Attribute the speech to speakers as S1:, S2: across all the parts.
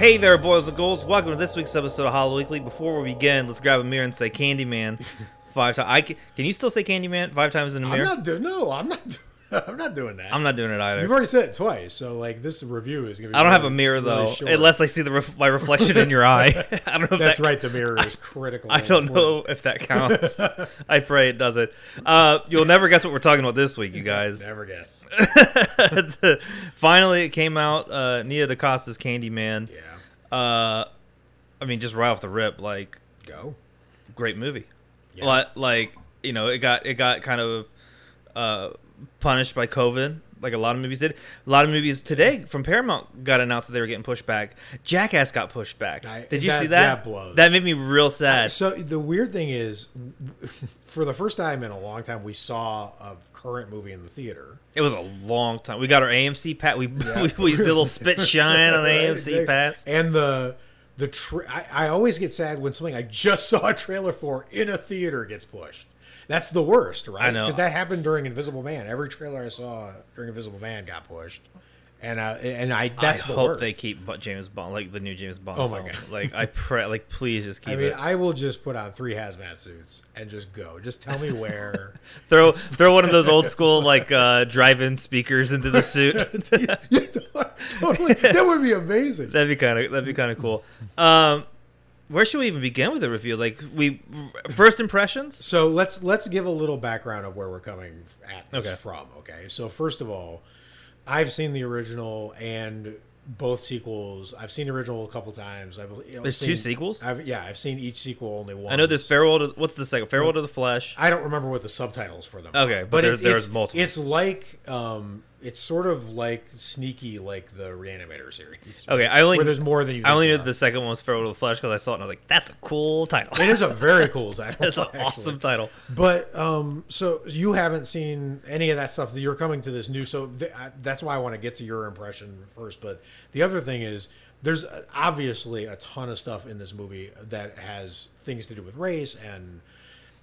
S1: Hey there, boys and girls. Welcome to this week's episode of Hollow Weekly. Before we begin, let's grab a mirror and say Candyman five times. I can, can you still say Candyman five times in the
S2: I'm not doing. No, I'm not. do- I'm not doing that.
S1: I'm not doing it either.
S2: You've already said it twice, so like this review is gonna. be
S1: I don't have a mirror though,
S2: short.
S1: unless I see the ref- my reflection in your eye. I don't know if
S2: That's
S1: that,
S2: right. The mirror is critical.
S1: I don't know if that counts. I pray it doesn't. Uh, you'll never guess what we're talking about this week, you guys.
S2: Never guess.
S1: Finally, it came out. Uh, Nia DaCosta's Candyman.
S2: Yeah.
S1: Uh, I mean, just right off the rip, like
S2: Go.
S1: great movie.
S2: Yeah.
S1: Like, like you know, it got it got kind of uh, punished by COVID, like a lot of movies did. A lot of movies today from Paramount got announced that they were getting pushed back. Jackass got pushed back.
S2: I-
S1: did you
S2: that-
S1: see that?
S2: that blows.
S1: That made me real sad.
S2: So the weird thing is, for the first time in a long time, we saw a current movie in the theater.
S1: It was a long time. We got our AMC pass. We,
S2: Yeah.
S1: we we did a little spit shine on the
S2: Right,
S1: AMC
S2: exactly.
S1: pass.
S2: And the the tra- I, I always get sad when something I just saw a trailer for in a theater gets pushed. That's the worst, right?
S1: I know.
S2: because that happened during Invisible Man. Every trailer I saw during Invisible Man got pushed, and uh, and I that's
S1: I
S2: the
S1: hope
S2: worst.
S1: they keep James Bond, like the new James Bond.
S2: Oh my
S1: film.
S2: God.
S1: Like I pray, like please just keep
S2: I mean,
S1: it.
S2: I will just put on three hazmat suits and just go. Just tell me where.
S1: throw throw one of those old school like uh, drive-in speakers into the suit.
S2: Yeah, totally, that would be amazing.
S1: That'd be kind of that'd be kind of cool. Um, where should we even begin with the review? Like we first impressions.
S2: So let's let's give a little background of where we're coming at this
S1: Okay.
S2: from. Okay, so first of all, I've seen the original and both sequels. I've seen the original a couple times. I've
S1: There's
S2: seen-
S1: two sequels?
S2: I've, yeah, I've seen each sequel only once.
S1: I know there's Farewell to what's the second? Farewell to the Flesh.
S2: I don't remember what the subtitles for them.
S1: Okay, but there-
S2: it-
S1: there's
S2: it's,
S1: multiple.
S2: It's like um, it's sort of like sneaky, like the Reanimator series.
S1: Okay, I only
S2: where there's more than you.
S1: I only knew the second one was Farewell to the Flesh because I saw it and I was like, that's a cool title.
S2: It is a very cool title.
S1: it's an
S2: actually.
S1: awesome title.
S2: But um, so you haven't seen any of that stuff. You're coming to this new, so th- I, that's why I want to get to your impression first. But the other thing is, there's obviously a ton of stuff in this movie that has things to do with race and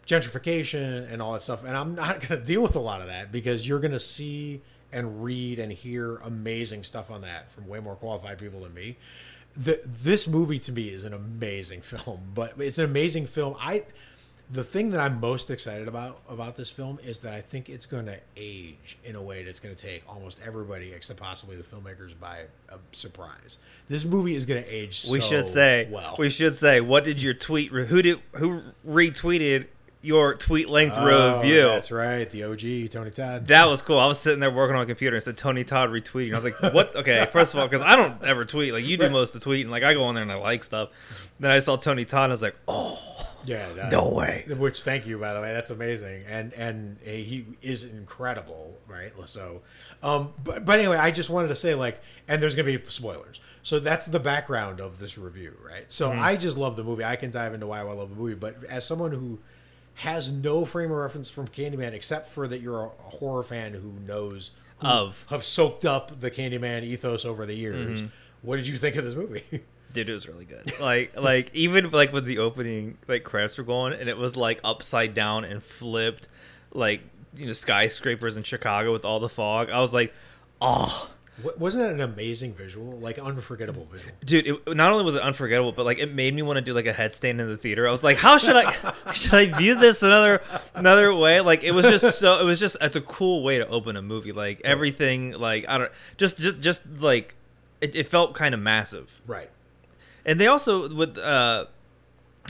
S2: gentrification and all that stuff. And I'm not going to deal with a lot of that because you're going to see and read and hear amazing stuff on that from way more qualified people than me. The, this movie to me is an amazing film, but it's an amazing film. I the thing that I'm most excited about about this film is that I think it's going to age in a way that's going to take almost everybody, except possibly the filmmakers, by a surprise. This movie is going to age.
S1: We
S2: so
S1: should say
S2: well.
S1: we should say what did your tweet? Who did who retweeted your tweet length
S2: Oh,
S1: review?
S2: That's right, the OG Tony Todd.
S1: That was cool. I was sitting there working on my computer and said Tony Todd retweeting. I was like, what? Okay, first of all, because I don't ever tweet. Like you do
S2: Right.
S1: most of the tweeting. Like I go on there and I like stuff. Then I saw Tony Todd and I was like, oh,
S2: Yeah, that,
S1: No way.
S2: Which, thank you, by the way. That's amazing, and and he is incredible, right? So, um, but but anyway, I just wanted to say like, and there's gonna be spoilers. So that's the background of this review, right? So
S1: Mm-hmm.
S2: I just love the movie. I can dive into why I love the movie, but as someone who has no frame of reference from Candyman except for that you're a horror fan who knows who
S1: Of.
S2: have soaked up the Candyman ethos over the years.
S1: Mm-hmm.
S2: What did you think of this movie?
S1: dude, it was really good. Like like even like with the opening like credits were going and it was like upside down and flipped, like you know skyscrapers in Chicago with all the fog. I was like, oh.
S2: Wa- Wasn't it an amazing visual, like unforgettable visual?
S1: dude it, not only was it unforgettable but like it made me want to do like a headstand in the theater. I was like how should i should i view this another another way? Like it was just so it was just it's a cool way to open a movie. Like everything like i don't just just just like it, it felt kind of massive.
S2: Right.
S1: and they also with uh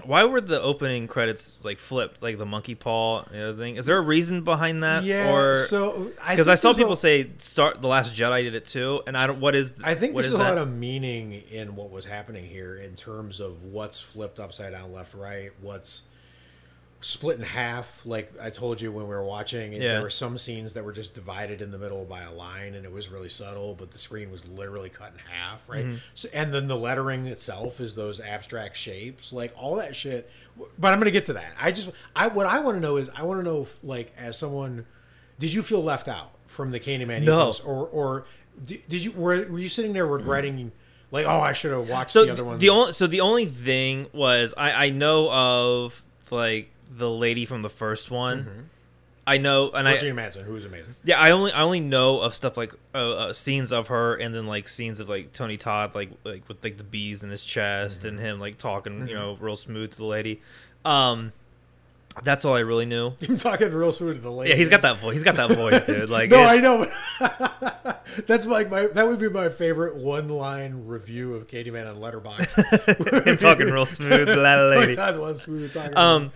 S1: why were the opening credits like flipped like the monkey paw and everything is there a reason behind that
S2: Yeah.
S1: or
S2: so I
S1: because
S2: think
S1: i saw
S2: there's a-
S1: people say start the last jedi did it too and i don't what is
S2: I think there's a lot of meaning in what was happening here in terms of what's flipped upside down, left, right, what's split in half. Like I told you when we were watching, and
S1: Yeah.
S2: there were some scenes that were just divided in the middle by a line, and it was really subtle, but the screen was literally cut in half, right?
S1: Mm-hmm.
S2: So, and then the lettering itself is those abstract shapes, like all that shit. But I'm gonna get to that. I just, I what I want to know is, I want to know, if, like, as someone, did you feel left out from the Candyman
S1: No.
S2: ethos, or or did, did you were, were you sitting there regretting? Like, oh, I should have watched
S1: so
S2: the other ones.
S1: the only so the only thing was I I know of like the lady from the first one. I know, and I
S2: Virginia Madsen, who's amazing.
S1: yeah, I only I only know of stuff like uh, uh, scenes of her, and then like scenes of like Tony Todd, like like with like the bees in his chest, and him like talking, you know, real smooth to the lady. Um, that's all I really knew.
S2: I'm talking real smooth to the lady.
S1: Yeah, he's got that voice. He's got that voice, dude. Like,
S2: no,
S1: it-
S2: I know. That's like my that would be my favorite one line review of Candyman on Letterboxd.
S1: him talking real smooth to that lady.
S2: That's one smooth talking.
S1: Um,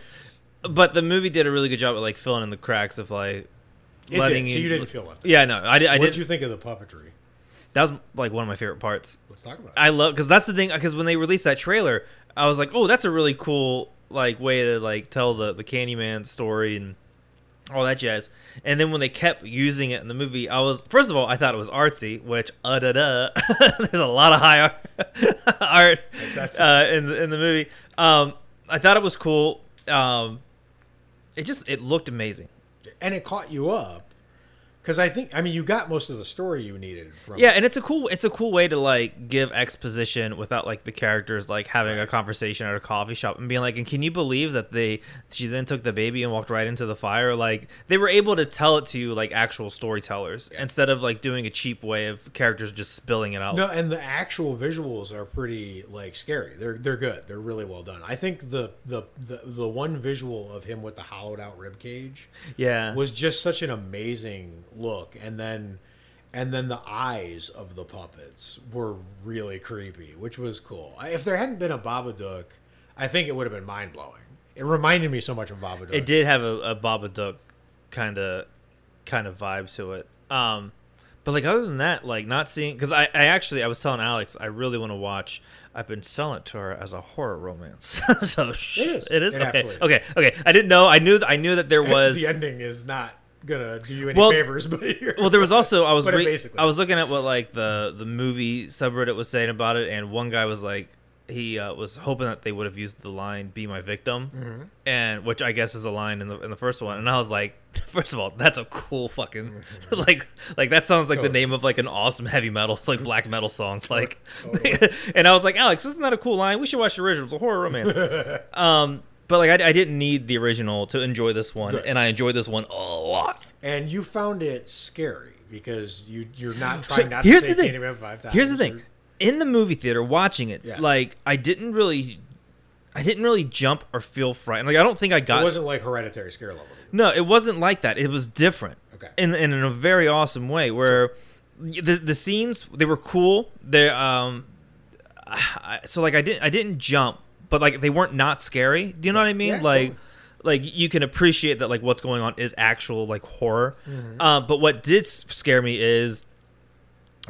S1: but the movie did a really good job of like filling in the cracks of like
S2: it
S1: letting
S2: did. So
S1: you-
S2: didn't feel left.
S1: Yeah, no, I did. I
S2: What
S1: did.
S2: did you think of the puppetry?
S1: that was like one of my favorite parts.
S2: Let's talk about it.
S1: I love because that's the thing. Because when they released that trailer, I was like, oh, that's a really cool like way to like tell the the Candyman story and all that jazz. And then when they kept using it in the movie, I was first of all, I thought it was artsy, which uh da da. There's a lot of high art, art
S2: That's-
S1: uh, in the, in the movie. Um, I thought it was cool. Um, it just it looked amazing.
S2: and it caught you up because I think I mean you got most of the story you needed from
S1: Yeah, and it's a cool it's a cool way to like give exposition without like the characters like having a conversation at a coffee shop and being like, and can you believe that they she then took the baby and walked right into the fire? Like they were able to tell it to you like actual storytellers instead of like doing a cheap way of characters just spilling it out.
S2: No, and the actual visuals are pretty like scary. They're they're good. They're really well done. I think the the the, the one visual of him with the hollowed out rib cage
S1: yeah,
S2: was just such an amazing look, and then and then the eyes of the puppets were really creepy, which was cool. If there hadn't been a Babadook, I think it would have been mind blowing. It reminded me so much of Babadook.
S1: it did have a, a Babadook kind of kind of vibe to it. Um, but like other than that, like not seeing because I, I actually I was telling Alex I really want to watch. I've been selling it to her as a horror romance. so
S2: It is.
S1: It is.
S2: It
S1: okay.
S2: absolutely
S1: Okay. Okay. I didn't know. I knew. I knew that there was.
S2: the ending is not gonna do you any
S1: Well-
S2: favors, but you're,
S1: well, there was also I was re- I was looking at what like the the movie subreddit was saying about it, and one guy was like he uh, was hoping that they would have used the line "Be my victim,"
S2: Mm-hmm.
S1: and which I guess is a line in the in the first one, and I was like, first of all, that's a cool fucking
S2: Mm-hmm.
S1: like like that sounds like the name of like an awesome heavy metal like black metal song, like, and I was like, Alex, isn't that a cool line? We should watch the original. It's a horror romance. um. But like I, I didn't need the original to enjoy this one,
S2: Good.
S1: and I enjoyed this one a lot.
S2: and you found it scary because you you're not
S1: So,
S2: trying not
S1: here's
S2: to say
S1: the thing.
S2: Candyman five times.
S1: Here's the thing. In the movie theater, watching it,
S2: Yeah.
S1: like I didn't really, I didn't really jump or feel frightened. Like I don't think I got.
S2: It wasn't like hereditary scare level.
S1: no, it wasn't like that. It was different.
S2: Okay.
S1: In, in a very awesome way, where the the scenes they were cool. They um, I, so like I didn't I didn't jump, but like they weren't not scary. Do you know what I mean?
S2: Yeah,
S1: like.
S2: totally.
S1: Like you can appreciate that, like what's going on is actual like horror.
S2: Mm-hmm.
S1: Uh, but what did scare me is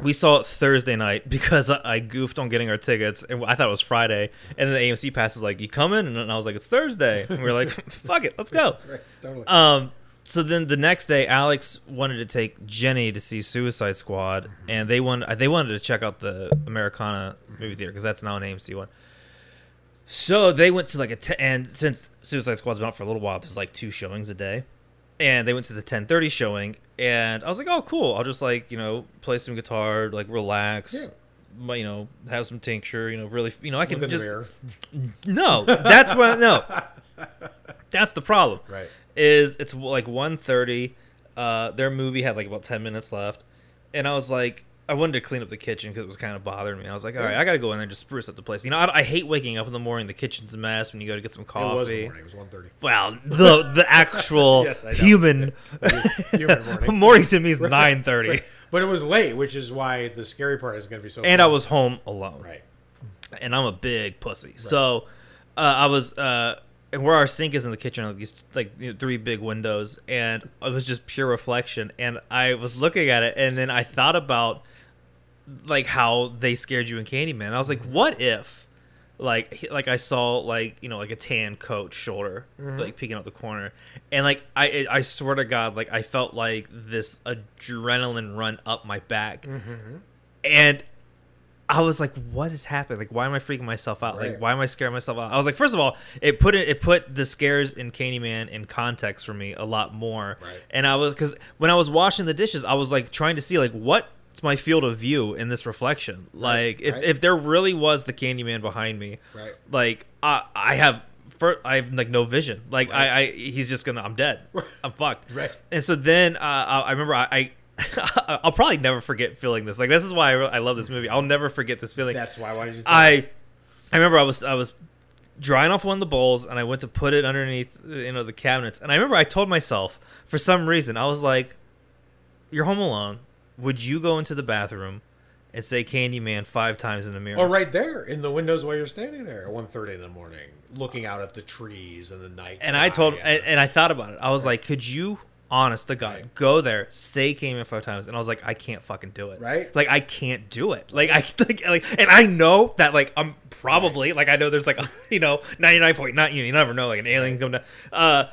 S1: we saw it Thursday night because I goofed on getting our tickets, and I thought it was Friday. And then the AMC pass is like, "You coming?" And I was like, "It's Thursday." And we are like, "Fuck it, let's go."
S2: Right, totally.
S1: Um, so then the next day, Alex wanted to take Jenny to see Suicide Squad, and they wanted they wanted to check out the Americana movie theater because that's now an AMC one. So they went to like a te- and since Suicide Squad's been out for a little while, there's like two showings a day, and they went to the 10:30 showing, and I was like, oh cool, I'll just like you know play some guitar, like relax.
S2: Yeah.
S1: my- You know, have some tincture. You know, really. You know, I can just
S2: the mirror.
S1: no. That's what no. That's the problem
S2: Right.
S1: is it's like 1.30 uh their movie had like about 10 minutes left and i was like i wanted to clean up the kitchen because it was kind of bothering me i was like all right i gotta go in there and just spruce up the place you know I, I hate waking up in the morning the kitchen's a mess when you go to get some coffee.
S2: It was the morning. It was one thirty.
S1: well the the actual
S2: Yes,
S1: human
S2: Human morning.
S1: morning to me is 9.30
S2: But it was late, which is why the scary part is going to be so.
S1: and i was home alone
S2: right.
S1: and I'm a big pussy. So uh, I was, uh, and where our sink is in the kitchen, are these like you know, three big windows, and it was just pure reflection. And I was looking at it, and then I thought about like how they scared you in Candyman. And I was like, mm-hmm. what if? Like, like I saw like you know like a tan coat shoulder mm-hmm. like peeking out the corner, and like I I swear to God like I felt like this adrenaline run up my back, mm-hmm. and I was like, "What is happening? Like, why am I freaking myself out?
S2: Right.
S1: Like, why am I scaring myself out?" I was like, first of all, it put it it put the scares in Candyman in context for me a lot more.
S2: Right.
S1: And I was because when I was washing the dishes, I was like trying to see like what's my field of view in this reflection. Like, if
S2: right.
S1: if there really was the Candyman behind me,
S2: Right.
S1: like I I have first I have like no vision. Like I, I he's just gonna I'm dead. I'm fucked.
S2: Right.
S1: And so then uh, I I remember I. I I'll probably never forget feeling this. Like this is why I, I love this movie. I'll never forget this feeling.
S2: That's why. Why did you?
S1: I I remember I was I was drying off one of the bowls and I went to put it underneath you know the cabinets and I remember I told myself for some reason I was like you're home alone would you go into the bathroom and say Candyman five times in the mirror?
S2: Or right there in the windows while you're standing there at 1.30 in the morning, looking out at the trees and the night.
S1: and I told and, and I thought about it. I was like could you honest to God
S2: Right.
S1: go there say Candyman five times? And I was like I can't fucking do it.
S2: Right.
S1: like I can't do it. Like I like, like and I know that like I'm probably like I know there's like you know 99.9 you, you never know like an alien come down. Uh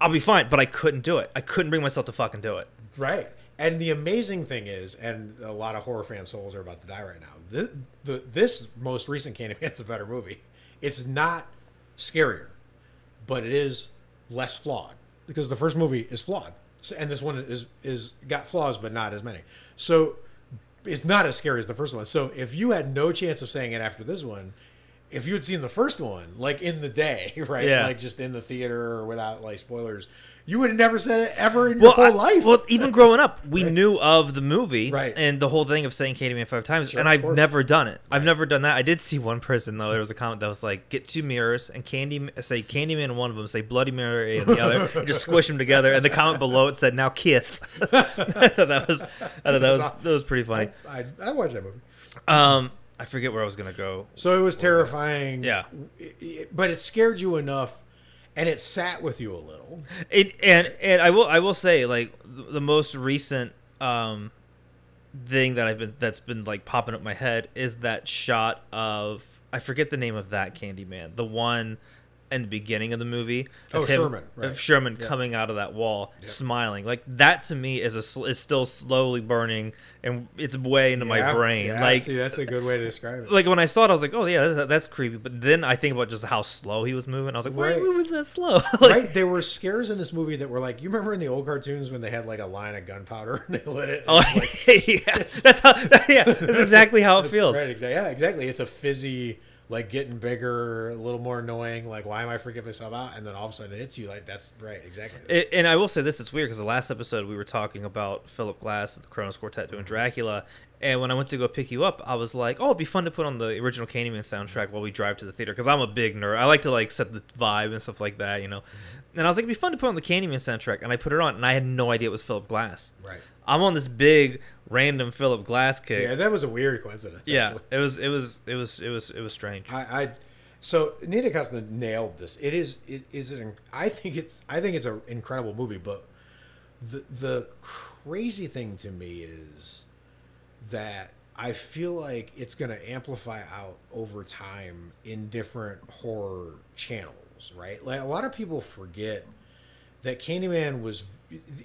S1: I'll be fine but I couldn't do it. I couldn't bring myself to fucking do it.
S2: Right. And the amazing thing is, and a lot of horror fan souls are about to die right now. The, the this most recent Candyman's a better movie. It's not scarier, but it is less flawed because the first movie is flawed, So- and this one is is got flaws, but not as many. So it's not as scary as the first one. So if you had no chance of saying it after this one, if you had seen the first one, like in the day, right,
S1: Yeah.
S2: like just in the theater or without like spoilers, you would have never said it ever in your whole
S1: I-
S2: life.
S1: Well, even growing up, we knew of the movie,
S2: Right.
S1: And the whole thing of saying Candyman five times,
S2: Sure,
S1: and I've
S2: course.
S1: never done it. I've never done that. I did see one person though. There was a comment that was like, "Get two mirrors and Candy say Candyman in one of them, say Bloody Mary in the other, and just squish them together." And the comment below it said, "Now Kith." I thought that was, I thought that was that was pretty funny.
S2: I, I watched that movie.
S1: Um, I forget where I was gonna go.
S2: So it was terrifying.
S1: Yeah.
S2: But it scared you enough, and it sat with you a little.
S1: It and and I will I will say like the most recent um thing that I've been that's been like popping up my head is that shot of I forget the name of that Candyman, the one in the beginning of the movie.
S2: Oh,
S1: him-
S2: Sherman, right.
S1: Of Sherman
S2: Yeah.
S1: coming out of that wall,
S2: Yep.
S1: smiling. Like that to me is a sl- is still slowly burning, and it's way into my brain.
S2: yeah,
S1: like
S2: see, that's a good way to describe it.
S1: like when I saw it, I was like, "Oh yeah, that's, that's creepy." But then I think about just how slow he was moving. I was like, "Why
S2: Right.
S1: moving that slow?" like,
S2: right? There were scares in this movie that were like, you remember in the old cartoons when they had like a line of gunpowder and they lit it?
S1: Oh, yes. that's how. Yeah, that's exactly how it feels.
S2: Right, exactly. Yeah, exactly. It's a fizzy, like getting bigger, a little more annoying. Like, why am I freaking myself out? And then all of a sudden it hits you. Like, that's right, exactly.
S1: It, and I will say this: it's weird because the last episode we were talking about Philip Glass, the Kronos Quartet,
S2: Mm-hmm.
S1: doing Dracula, and when I went to go pick you up, I was like, "Oh, it'd be fun to put on the original Candyman soundtrack while we drive to the theater." Because I'm a big nerd. I like to like set the vibe and stuff like that, you know.
S2: Mm-hmm.
S1: And I was like, "It'd be fun to put on the Candyman soundtrack," and I put it on, and I had no idea it was Philip Glass.
S2: right.
S1: I'm on this big random Philip Glass kick.
S2: Yeah, that was a weird coincidence.
S1: Yeah,
S2: actually.
S1: it was, it was, it was, it was, it was strange.
S2: I, I so Nia DaCosta nailed this. It is it is an I think it's I think it's an incredible movie, but the the crazy thing to me is that I feel like it's going to amplify out over time in different horror channels, right? Like a lot of people forget that Candyman was,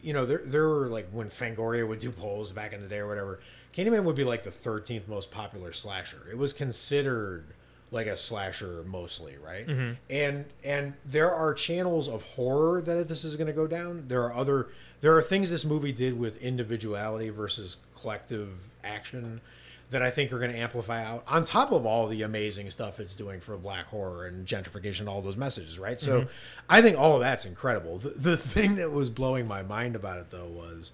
S2: you know, there there were like when Fangoria would do polls back in the day or whatever. Candyman would be like the thirteenth most popular slasher. It was considered like a slasher mostly, right? Mm-hmm. And and there are channels of horror that this is going to go down. There are other there are things this movie did with individuality versus collective action that I think are going to amplify out on top of all the amazing stuff it's doing for black horror and gentrification, all those messages, right? So mm-hmm. I think all of that's incredible. The, the thing that was blowing my mind about it, though, was,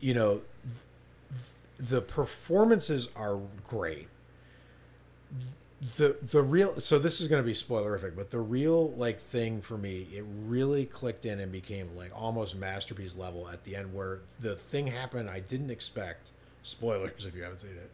S2: you know, th- the performances are great. The the real so this is going to be spoilerific, but the real like thing for me, it really clicked in and became like almost masterpiece level at the end, where the thing happened I didn't expect. Spoilers if you haven't seen it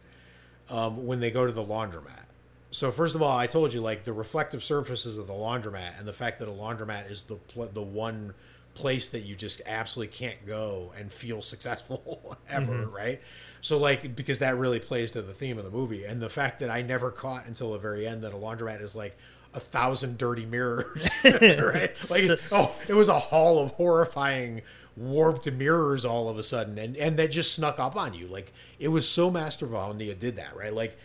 S2: um, when they go to the laundromat. So first of all, I told you like the reflective surfaces of the laundromat and the fact that a laundromat is the pl- the one place that you just absolutely can't go and feel successful ever, right? So like because that really plays to the theme of the movie and the fact that I never caught until the very end that a laundromat is like a thousand dirty mirrors, right? Like oh, it was a hall of horrifying warped mirrors all of a sudden and and that just snuck up on you. Like it was so masterful how Nia did that right? Like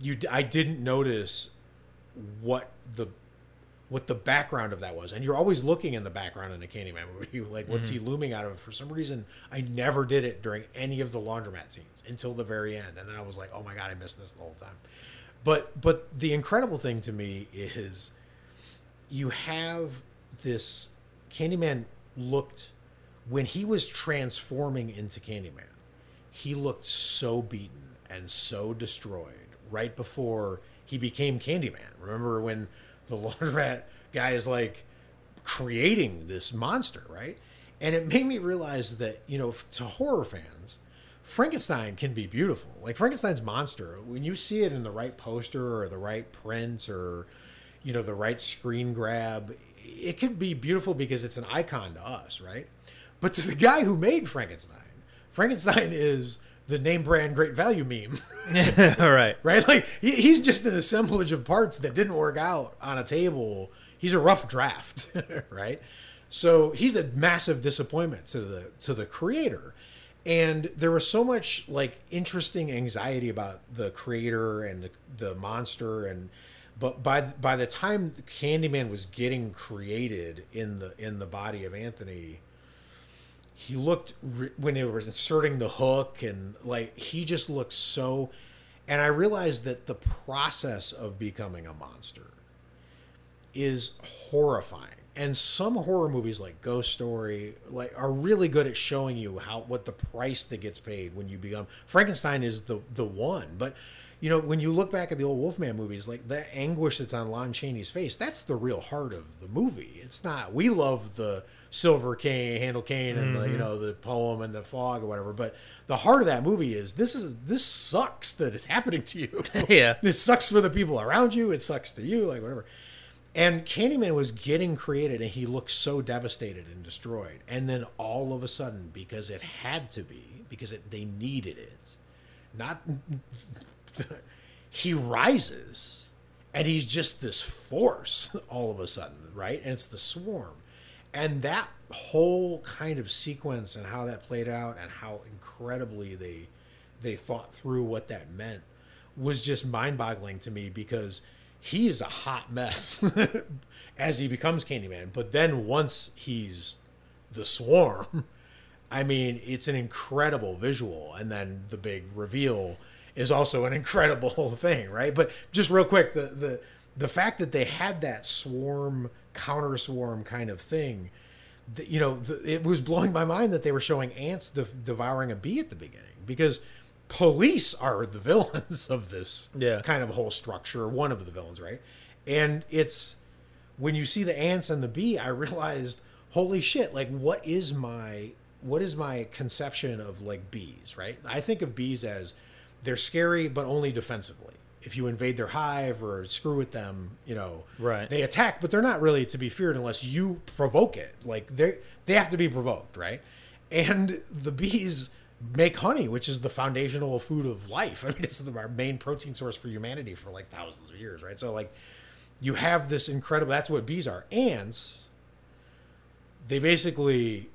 S2: you I didn't notice what the what the background of that was and you're always looking in the background in a Candyman movie like what's mm. he looming out of? It for some reason I never did it during any of the laundromat scenes until the very end and then I was like oh my god I missed this the whole time but but the incredible thing to me is you have this Candyman looked when he was transforming into Candyman, he looked so beaten and so destroyed right before he became Candyman. Remember when the laundromat guy is like creating this monster, right? And it made me realize that, you know, to horror fans, Frankenstein can be beautiful. Like Frankenstein's monster, when you see it in the right poster or the right print or, you know, the right screen grab, it can be beautiful because it's an icon to us, right? But to the guy who made Frankenstein, Frankenstein is the name brand great value meme.
S1: All right.
S2: right? Like he, he's just an assemblage of parts that didn't work out on a table. He's a rough draft, right? So he's a massive disappointment to the to the creator. And there was so much like interesting anxiety about the creator and the, the monster and but by by the time Candyman was getting created in the in the body of Anthony, he looked when they were inserting the hook and like he just looked so and i realized that the process of becoming a monster is horrifying and some horror movies like ghost story like are really good at showing you how what the price that gets paid when you become frankenstein is the the one but you know when you look back at the old wolfman movies like the anguish that's on lon chaney's face that's the real heart of the movie. It's not we love the silver cane handle cane and the, you mm-hmm. know the poem and the fog or whatever but the heart of that movie is this is this sucks that it's happening to you.
S1: Yeah.
S2: it sucks for the people around you it sucks to you like whatever and Candyman was getting created and he looked so devastated and destroyed. And then all of a sudden, because it had to be, because it, they needed it, not he rises and he's just this force all of a sudden, right? And it's the swarm. And that whole kind of sequence and how that played out and how incredibly they they thought through what that meant was just mind-boggling to me because he is a hot mess as he becomes Candyman. But then once he's the swarm, I mean, it's an incredible visual. And then the big reveal is also an incredible thing, right? But just real quick, the the the fact that they had that swarm counter swarm kind of thing, the, you know, the, it was blowing my mind that they were showing ants de- devouring a bee at the beginning because police are the villains of this
S1: Yeah.
S2: kind of whole structure, one of the villains, right? And it's when you see the ants and the bee, I realized, holy shit, like what is my what is my conception of like bees, right? I think of bees as they're scary but only defensively. If you invade their hive or screw with them, you know,
S1: Right.
S2: they attack, but they're not really to be feared unless you provoke it. Like they they have to be provoked, right? And the bees make honey, which is the foundational food of life. I mean, it's the, our main protein source for humanity for like thousands of years, right? So like you have this incredible that's what bees are. Ants they basically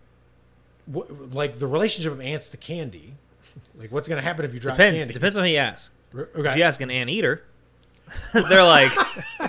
S2: like the relationship of ants to candy. Like what's going to happen if you drop
S1: Depends.
S2: candy?
S1: Depends on who you ask.
S2: Okay.
S1: If you ask an anteater, they're like,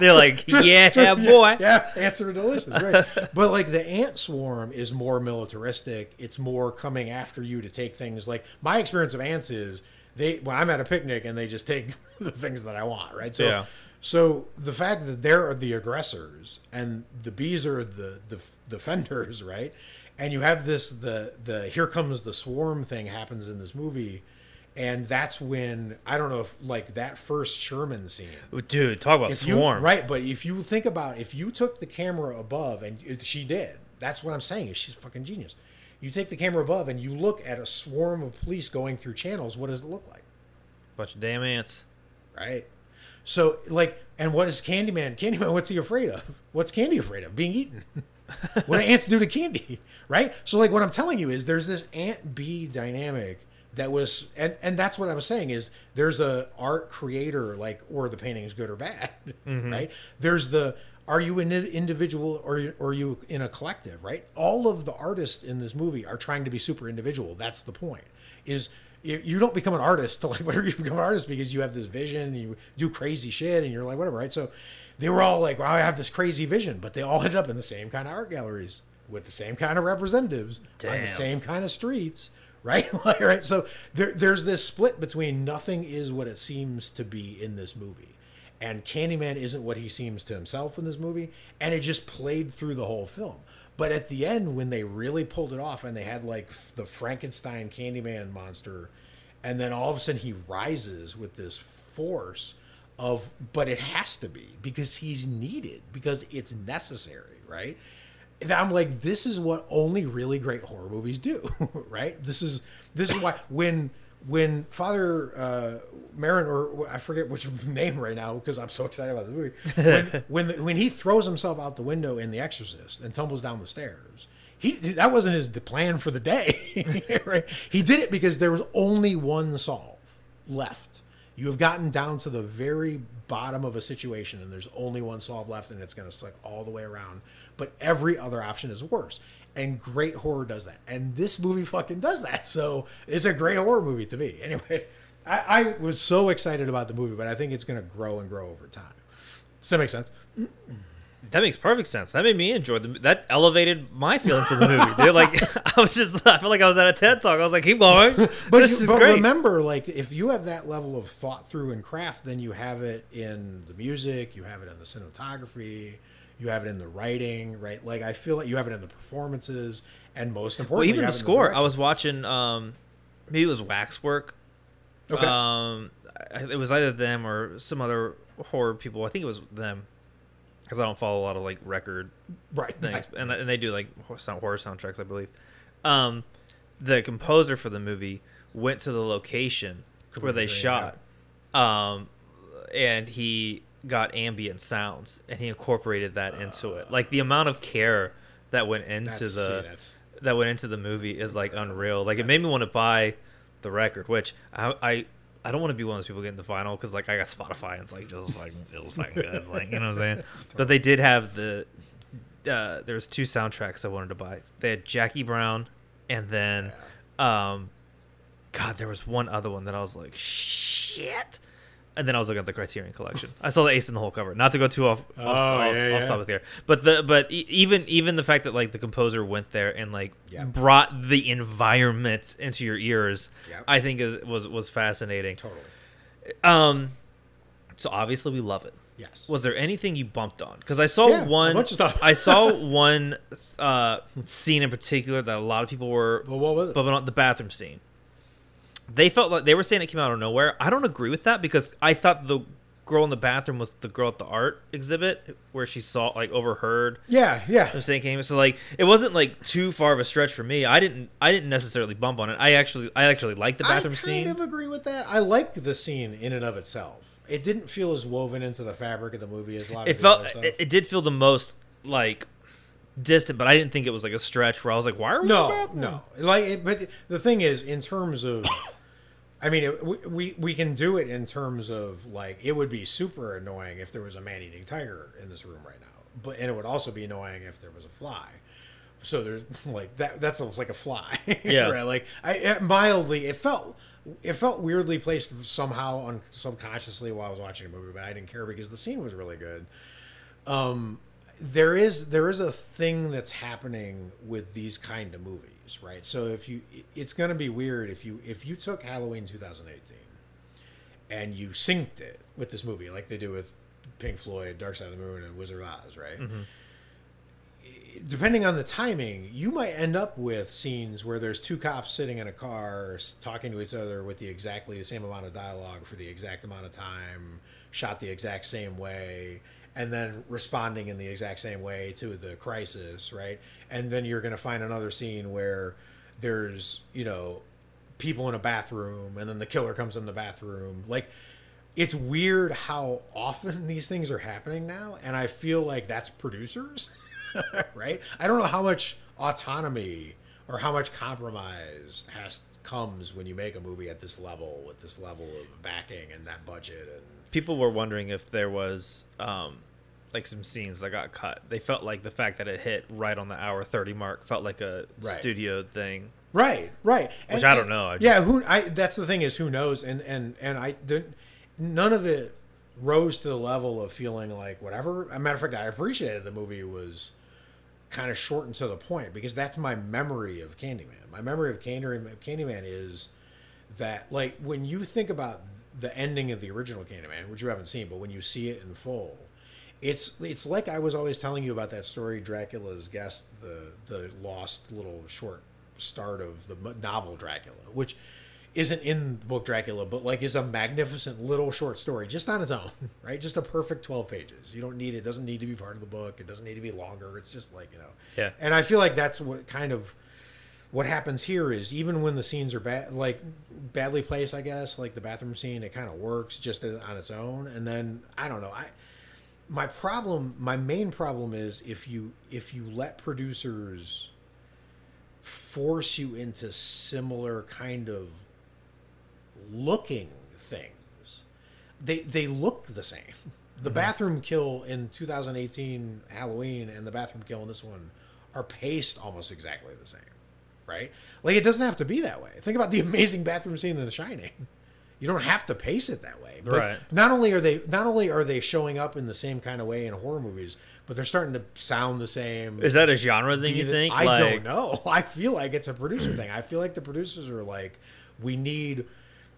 S1: they're like, yeah, boy.
S2: Yeah, ants are delicious, right? but like the ant swarm is more militaristic. It's more coming after you to take things. Like my experience of ants is they. Well, I'm at a picnic and they just take the things that I want, right? So,
S1: Yeah.
S2: so the fact that they're the aggressors and the bees are the def- defenders, right? And you have this the the here comes the swarm thing happens in this movie. And that's when I don't know if like that first Sherman scene.
S1: Dude, talk about
S2: if you
S1: swarm.
S2: right but if you think about if you took the camera above and it- she did that's what i'm saying is she's fucking genius. You take the camera above and you look at a swarm of police going through channels what does it look like?
S1: Bunch of damn ants.
S2: right. So like and what is candyman candyman what's he afraid of? What's candy afraid of? Being eaten. What do ants do to candy? Right? So like what i'm telling you is there's this ant bee dynamic that was and and that's what i was saying is there's a art creator like or the painting is good or bad mm-hmm. right? There's the are you an individual or, or are you in a collective right? All of the artists in this movie are trying to be super individual. That's the point is you, you don't become an artist to like whatever you become an artist because you have this vision and you do crazy shit and you're like whatever right? So they were all like well, i have this crazy vision but they all ended up in the same kind of art galleries with the same kind of representatives on the same kind of streets right right so there, there's this split between nothing is what it seems to be in this movie and Candyman isn't what he seems to himself in this movie, and it just played through the whole film. But at the end, when they really pulled it off, and they had like the Frankenstein Candyman monster, and then all of a sudden he rises with this force of, but it has to be because he's needed because it's necessary, right? I'm like, this is what only really great horror movies do, right? This is this is why when when Father uh, Merrin, or I forget which name right now because I'm so excited about the movie, when when, the, when he throws himself out the window in The Exorcist and tumbles down the stairs, he that wasn't his the plan for the day, right? He did it because there was only one solve left. You have gotten down to the very bottom of a situation, and there's only one solve left, and it's going to suck all the way around. But every other option is worse. And great horror does that. And this movie fucking does that. So it's a great horror movie to me. Anyway, I, I was so excited about the movie, but I think it's going to grow and grow over time. Does that make sense?
S1: That makes perfect sense. That made me enjoy the. That elevated my feelings of the movie. Dude, like I was just, I felt like I was at a TED talk. I was like, keep going.
S2: But,
S1: this
S2: you-
S1: is
S2: but
S1: great.
S2: remember, like if you have that level of thought through and craft, then you have it in the music, you have it in the cinematography, you have it in the writing, right? Like I feel like you have it in the performances, and most
S1: well, even
S2: you
S1: the
S2: have it in
S1: score. I was watching. um Maybe it was Waxwork.
S2: okay.
S1: Um, it was either them or some other horror people. I think it was them, because I don't follow a lot of like record
S2: right.
S1: things, and, and they do like sound, horror soundtracks, I believe. Um, the composer for the movie went to the location where they shot, um, and he got ambient sounds and he incorporated that into it. Like the amount of care that went into the that went into the movie is like unreal. Like it made me want to buy the record, which I I, I don't want to be one of those people getting the vinyl because like I got Spotify and it's like just like it was fucking good, like you know what I'm saying. But they did have the uh, there was two soundtracks I wanted to buy. They had Jackie Brown and then um, God, there was one other one that I was like shit. And then I was looking at the Criterion Collection. I saw the Ace in the Hole cover. Not to go too off off,
S2: Oh,
S1: off,
S2: yeah,
S1: off
S2: yeah.
S1: topic there, but the but e- even even the fact that like the composer went there and like
S2: Yeah.
S1: brought the environment into your ears,
S2: Yep.
S1: I think is, was was fascinating.
S2: totally
S1: Um, so obviously we love it.
S2: yes.
S1: Was there anything you bumped on? Because I saw
S2: Yeah, a
S1: one.
S2: bunch of stuff.
S1: I saw one uh, scene in particular that a lot of people were
S2: well, what was it?
S1: bumping on the bathroom scene. They felt like they were saying it came out of nowhere. I don't agree with that because I thought the girl in the bathroom was the girl at the art exhibit where she saw like overheard
S2: yeah, yeah.
S1: I'm saying came so like it wasn't like too far of a stretch for me. I didn't I didn't necessarily bump on it. I actually I actually liked the bathroom scene.
S2: I kind
S1: scene.
S2: of agree with that. I like the scene in and of itself. It didn't feel as woven into the fabric of the movie as a lot of
S1: it
S2: the
S1: felt
S2: other stuff.
S1: it, it did feel the most like distant, but I didn't think it was like a stretch where I was like, why are we
S2: no, no. Like, it, but the thing is, in terms of, I mean, it, we- we can do it in terms of like it would be super annoying if there was a man-eating tiger in this room right now, but and it would also be annoying if there was a fly. So there's like that. That's like a fly.
S1: Yeah.
S2: right? Like I it mildly, it felt. It felt weirdly placed somehow on subconsciously while I was watching the movie, but I didn't care because the scene was really good um, there is there is a thing that's happening with these kind of movies, right? So if you, it's going to be weird if you if you took Halloween 2018 and you synced it with this movie, like they do with Pink Floyd, Dark Side of the Moon, and Wizard of Oz, right? Mm-hmm. Depending on the timing, you might end up with scenes where there's two cops sitting in a car talking to each other with the exactly the same amount of dialogue for the exact amount of time, shot the exact same way, and then responding in the exact same way to the crisis, right? And then you're going to find another scene where there's, you know, people in a bathroom and then the killer comes in the bathroom. Like it's weird how often these things are happening now and I feel like that's producers, right? I don't know how much autonomy or how much compromise has comes when you make a movie at this level with this level of backing and that budget and
S1: People were wondering if there was um like some scenes that got cut. They felt like the fact that it hit right on the hour 30 mark felt like a
S2: Right.
S1: studio thing.
S2: Right, right.
S1: Which I don't know. I
S2: yeah, who? I that's the thing is who knows, and and and I didn't. None of it rose to the level of feeling like whatever. As a matter of fact, I appreciated the movie was kind of short and to the point because that's my memory of Candyman. My memory of Candyman, Candyman is that like when you think about the ending of the original Candyman, which you haven't seen, but when you see it in full, it's it's like I was always telling you about that story, Dracula's Guest, the the lost little short start of the novel Dracula, which isn't in the book Dracula, but like is a magnificent little short story just on its own, right? Just a perfect twelve pages. You don't need it; doesn't need to be part of the book. It doesn't need to be longer. It's just like you know.
S1: Yeah.
S2: And I feel like that's what kind of what happens here is even when the scenes are bad, like badly placed, I guess, like the bathroom scene, it kind of works just on its own. And then I don't know. I my problem, my main problem is if you if you let producers force you into similar kind of looking things, they they look the same. The mm-hmm. bathroom kill in 2018 Halloween and the bathroom kill in this one are paced almost exactly the same, right? Like it doesn't have to be that way. Think about the amazing bathroom scene in The Shining. You don't have to pace it that way. But
S1: Right.
S2: Not only are they not only are they showing up in the same kind of way in horror movies, but they're starting to sound the same.
S1: Is that a genre thing? You think?
S2: I
S1: Like-
S2: don't know. I feel like it's a producer thing. I feel like the producers are like, we need.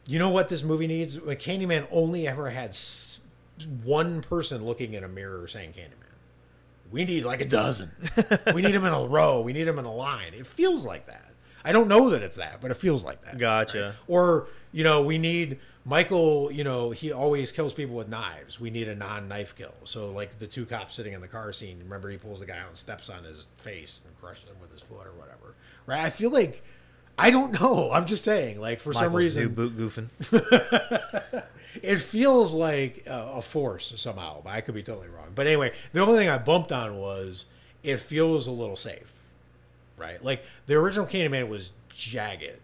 S2: You know what this movie needs? Like Candyman only ever had one person looking in a mirror saying Candyman. We need like a dozen. we need them in a row. We need them in a line. It feels like that. I don't know that it's that, but it feels like that.
S1: Gotcha.
S2: Or you know, we need Michael. You know, he always kills people with knives. We need a non-knife kill. So like the two cops sitting in the car scene. Remember, he pulls the guy out and steps on his face and crushes him with his foot or whatever. Right? I feel like I don't know. I'm just saying. Like for some reason,
S1: new boot goofing.
S2: it feels like a, a force somehow, but I could be totally wrong. But anyway, the only thing I bumped on was it feels a little safe, right? Like the original Candyman was jagged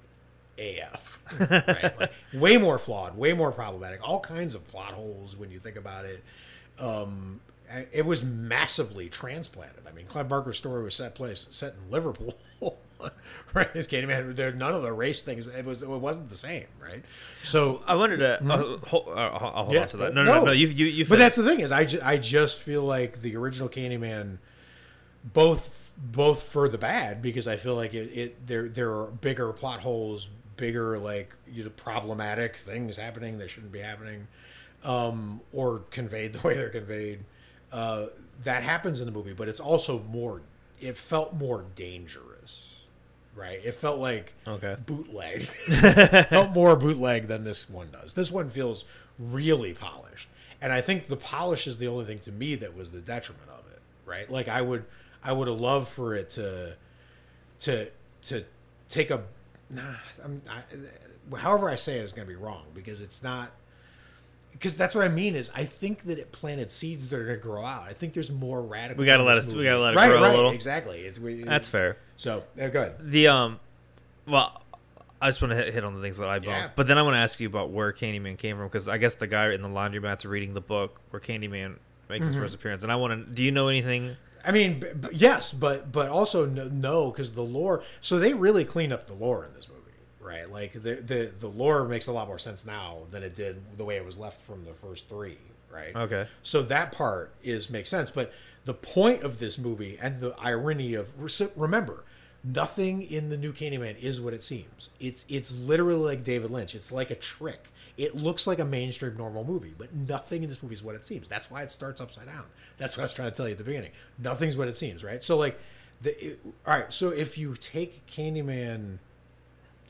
S2: AF, right? Like way more flawed, way more problematic, all kinds of plot holes when you think about it. Um, it was massively transplanted. I mean, Clive Barker's story was set place set in Liverpool. right, Candyman, there none of the race things. It was it wasn't the same, right? So
S1: I wanted to. Uh, hold, uh, I'll hold
S2: Mm-hmm. Yeah,
S1: on to that. No, no, no. no you, you, you.
S2: but that's the thing is, I, ju- I just feel like the original Candyman, both both for the bad because I feel like it, it there there are bigger plot holes, bigger like you know, problematic things happening that shouldn't be happening, um, or conveyed the way they're conveyed. Uh, that happens in the movie, but it's also more. It felt more dangerous, right? It felt like
S1: Okay.
S2: bootleg. felt more bootleg than this one does. This one feels really polished, and I think the polish is the only thing to me that was the detriment of it. Right? Like I would, I would have loved for it to, to, to take a. Nah, I'm, I, however I say it is going to be wrong because it's not. Because that's what I mean is I think that it planted seeds that are going to grow out. I think there's more radical.
S1: We gotta
S2: in
S1: let us- we gotta let it
S2: right,
S1: grow a
S2: right,
S1: little.
S2: Exactly. It's we,
S1: That's fair.
S2: So uh, go ahead.
S1: The um, well, I just want to hit, on the things that I bumped,
S2: Yeah.
S1: but then I want to ask you about where Candyman came from because I guess the guy in the laundromat's reading the book where Candyman makes
S2: Mm-hmm.
S1: his first appearance, and I want to. Do you know anything?
S2: I mean, b- b- yes, but but also no, no, because the lore. So they really cleaned up the lore in this movie, right? Like the the the lore makes a lot more sense now than it did the way it was left from the first three, right?
S1: Okay.
S2: So that part is makes sense, but the point of this movie and the irony of remember, nothing in the new Candyman is what it seems. It's it's literally like David Lynch. It's like a trick. It looks like a mainstream normal movie, but nothing in this movie is what it seems. That's why it starts upside down. That's what I was trying to tell you at the beginning. Nothing's what it seems, right? So like, the it, all right. So if you take Candyman,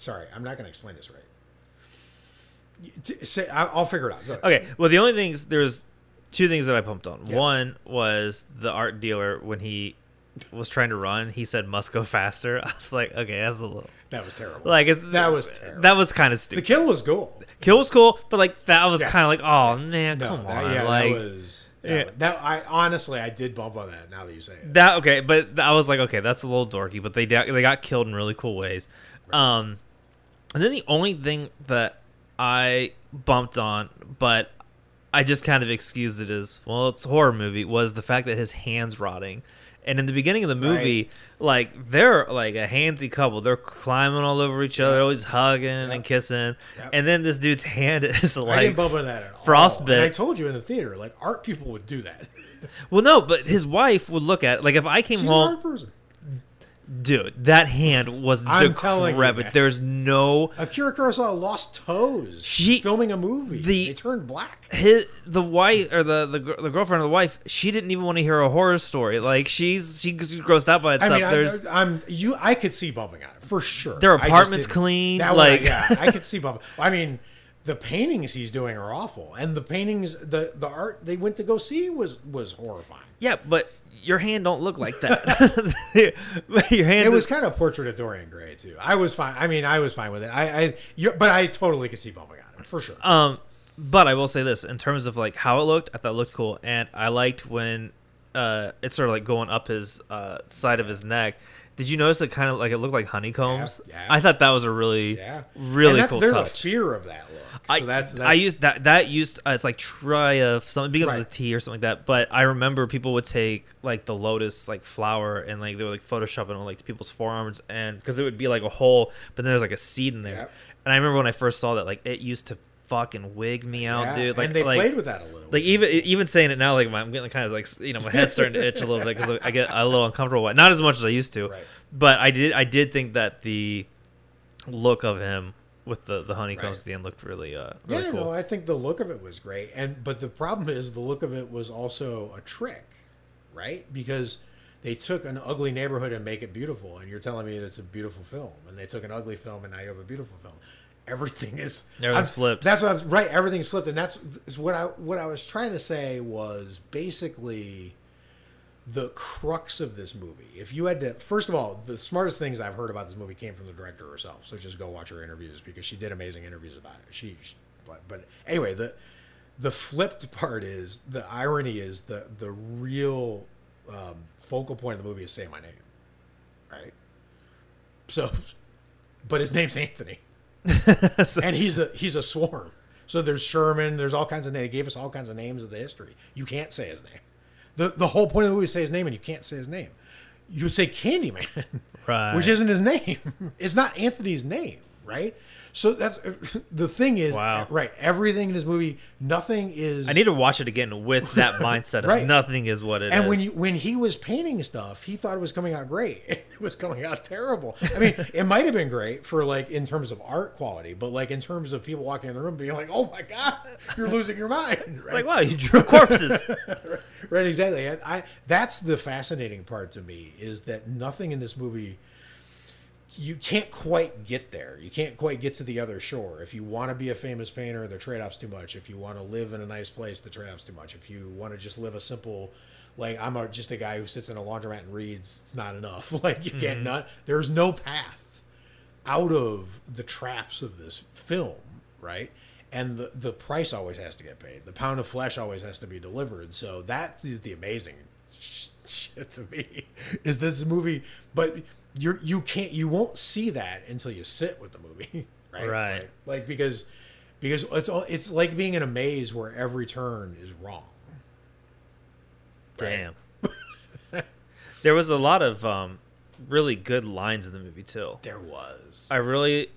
S2: sorry, I'm not going to explain this right. Say, I'll figure it out.
S1: Okay. Well, the only things there's two things that I pumped on.
S2: Yes.
S1: One was the art dealer when he was trying to run, he said must go faster. I was like, okay, that's a little
S2: That was terrible.
S1: like it's
S2: That was terrible.
S1: That was kind of stupid.
S2: the kill was cool.
S1: Kill was cool, but like that was
S2: Yeah.
S1: kind of like, oh man,
S2: No,
S1: come
S2: that,
S1: on,
S2: yeah,
S1: like
S2: that was that,
S1: Yeah.
S2: that. I honestly, I did bump on that. Now that you say it,
S1: that okay, but I was like, okay, that's a little dorky, but they they got killed in really cool ways. Um, and then the only thing that I bumped on, but I just kind of excused it as well, it's a horror movie, was the fact that his hands rotting. And in the beginning of the movie, like they're like a handsy couple. They're climbing all over each other,
S2: Yep.
S1: always hugging and kissing.
S2: Yep.
S1: And then this dude's hand is like I
S2: didn't bump that at. And I told you in the theater, like art people would do that.
S1: Well, no, but his wife would look at like if I came
S2: She's
S1: home. Dude, that hand was
S2: I'm telling you,
S1: decrepit.
S2: man.
S1: There's no
S2: Akira Kurosawa lost toes
S1: She-
S2: filming a movie.
S1: the-
S2: they turned black.
S1: his the wife or the, the gr- the girlfriend of the wife. She didn't even want to hear a horror story. Like she's she's grossed out by that
S2: I
S1: stuff.
S2: mean,
S1: There's
S2: I, I'm you. I could see bubbling on it for sure.
S1: Their
S2: I just
S1: apartment's
S2: didn't.
S1: clean,
S2: That one,
S1: like-
S2: yeah, I could see bumping. I mean, the paintings he's doing are awful, and the paintings, the the art they went to go see was was horrifying.
S1: yeah, but your hand don't look like that. your hand.
S2: It was kind of portrait of Dorian Gray too. I was fine. I mean, I was fine with it. I, I you but I totally could see bumping on it for sure.
S1: Um, but I will say this in terms of like how it looked, I thought it looked cool, and I liked when uh it started like going up his uh side of his neck. Did you notice it kind of like it looked like honeycombs?
S2: Yeah, yeah.
S1: I thought that was a really
S2: yeah,
S1: really
S2: And
S1: cool
S2: There's
S1: touch.
S2: a fear of that look. So
S1: I,
S2: that's, that's
S1: I used that that used uh, it's like try of something because
S2: Right.
S1: of the T or something like that. But I remember people would take like the lotus like flower and like they were like photoshopping on like people's forearms and because it would be like a hole, but then there's like a seed in there.
S2: Yep.
S1: And I remember when I first saw that, like it used to fucking wig me out,
S2: yeah,
S1: dude. Like
S2: and they
S1: like,
S2: played with that a little.
S1: like even even saying it now, like I'm getting kind of like you know my head's starting to itch a little bit because I get a little uncomfortable. Not as much as I used to,
S2: Right.
S1: but I did I did think that the look of him with the the honeycombs
S2: Right.
S1: at the end looked really uh really
S2: yeah,
S1: cool.
S2: no, I think the look of it was great, and but the problem is the look of it was also a trick, right? Because they took an ugly neighborhood and make it beautiful, and you're telling me it's a beautiful film, and they took an ugly film and now you have a beautiful film. Everything is
S1: Everything's
S2: I'm-
S1: flipped.
S2: That's what I was right. Everything's flipped, and that's is what I what I was trying to say was basically the crux of this movie. If you had to, first of all, the smartest things I've heard about this movie came from the director herself. So just go watch her interviews because she did amazing interviews about it. She, but, but anyway, the the flipped part is the irony is the the real um, focal point of the movie is say my name, right? So, but his name's Anthony and he's a he's a swarm. So there's Sherman. There's all kinds of names. They gave us all kinds of names of the history. You can't say his name. the The whole point of the movie is say his name, and you can't say his name. You would say Candyman,
S1: Right.
S2: which isn't his name. It's not Anthony's name, right? So that's the thing is,
S1: Wow.
S2: right? Everything in this movie, nothing is.
S1: I need to watch it again with that mindset of
S2: Right.
S1: nothing is what it is.
S2: and when you when he was painting stuff, he thought it was coming out great. It was coming out terrible. I mean, it might have been great for like in terms of art quality, but like in terms of people walking in the room being like, "Oh my god, you're losing your mind!" Right?
S1: like wow, you drew corpses.
S2: right, exactly. And I that's the fascinating part to me is that nothing in this movie you can't quite get there. You can't quite get to the other shore. If you want to be a famous painter, the trade-off's too much. If you want to live in a nice place, the trade-off's too much. If you want to just live a simple like I'm a, just a guy who sits in a laundromat and reads, it's not enough. Like you can't mm-hmm. not there's no path out of the traps of this film, right? And the the price always has to get paid. The pound of flesh always has to be delivered. So that is the amazing shit to me is this movie. But you're you can't you won't see that until you sit with the movie, right?
S1: Right.
S2: Like, like because because it's all it's like being in a maze where every turn is wrong.
S1: Damn. there was a lot of um, really good lines in the movie too.
S2: There was.
S1: I really,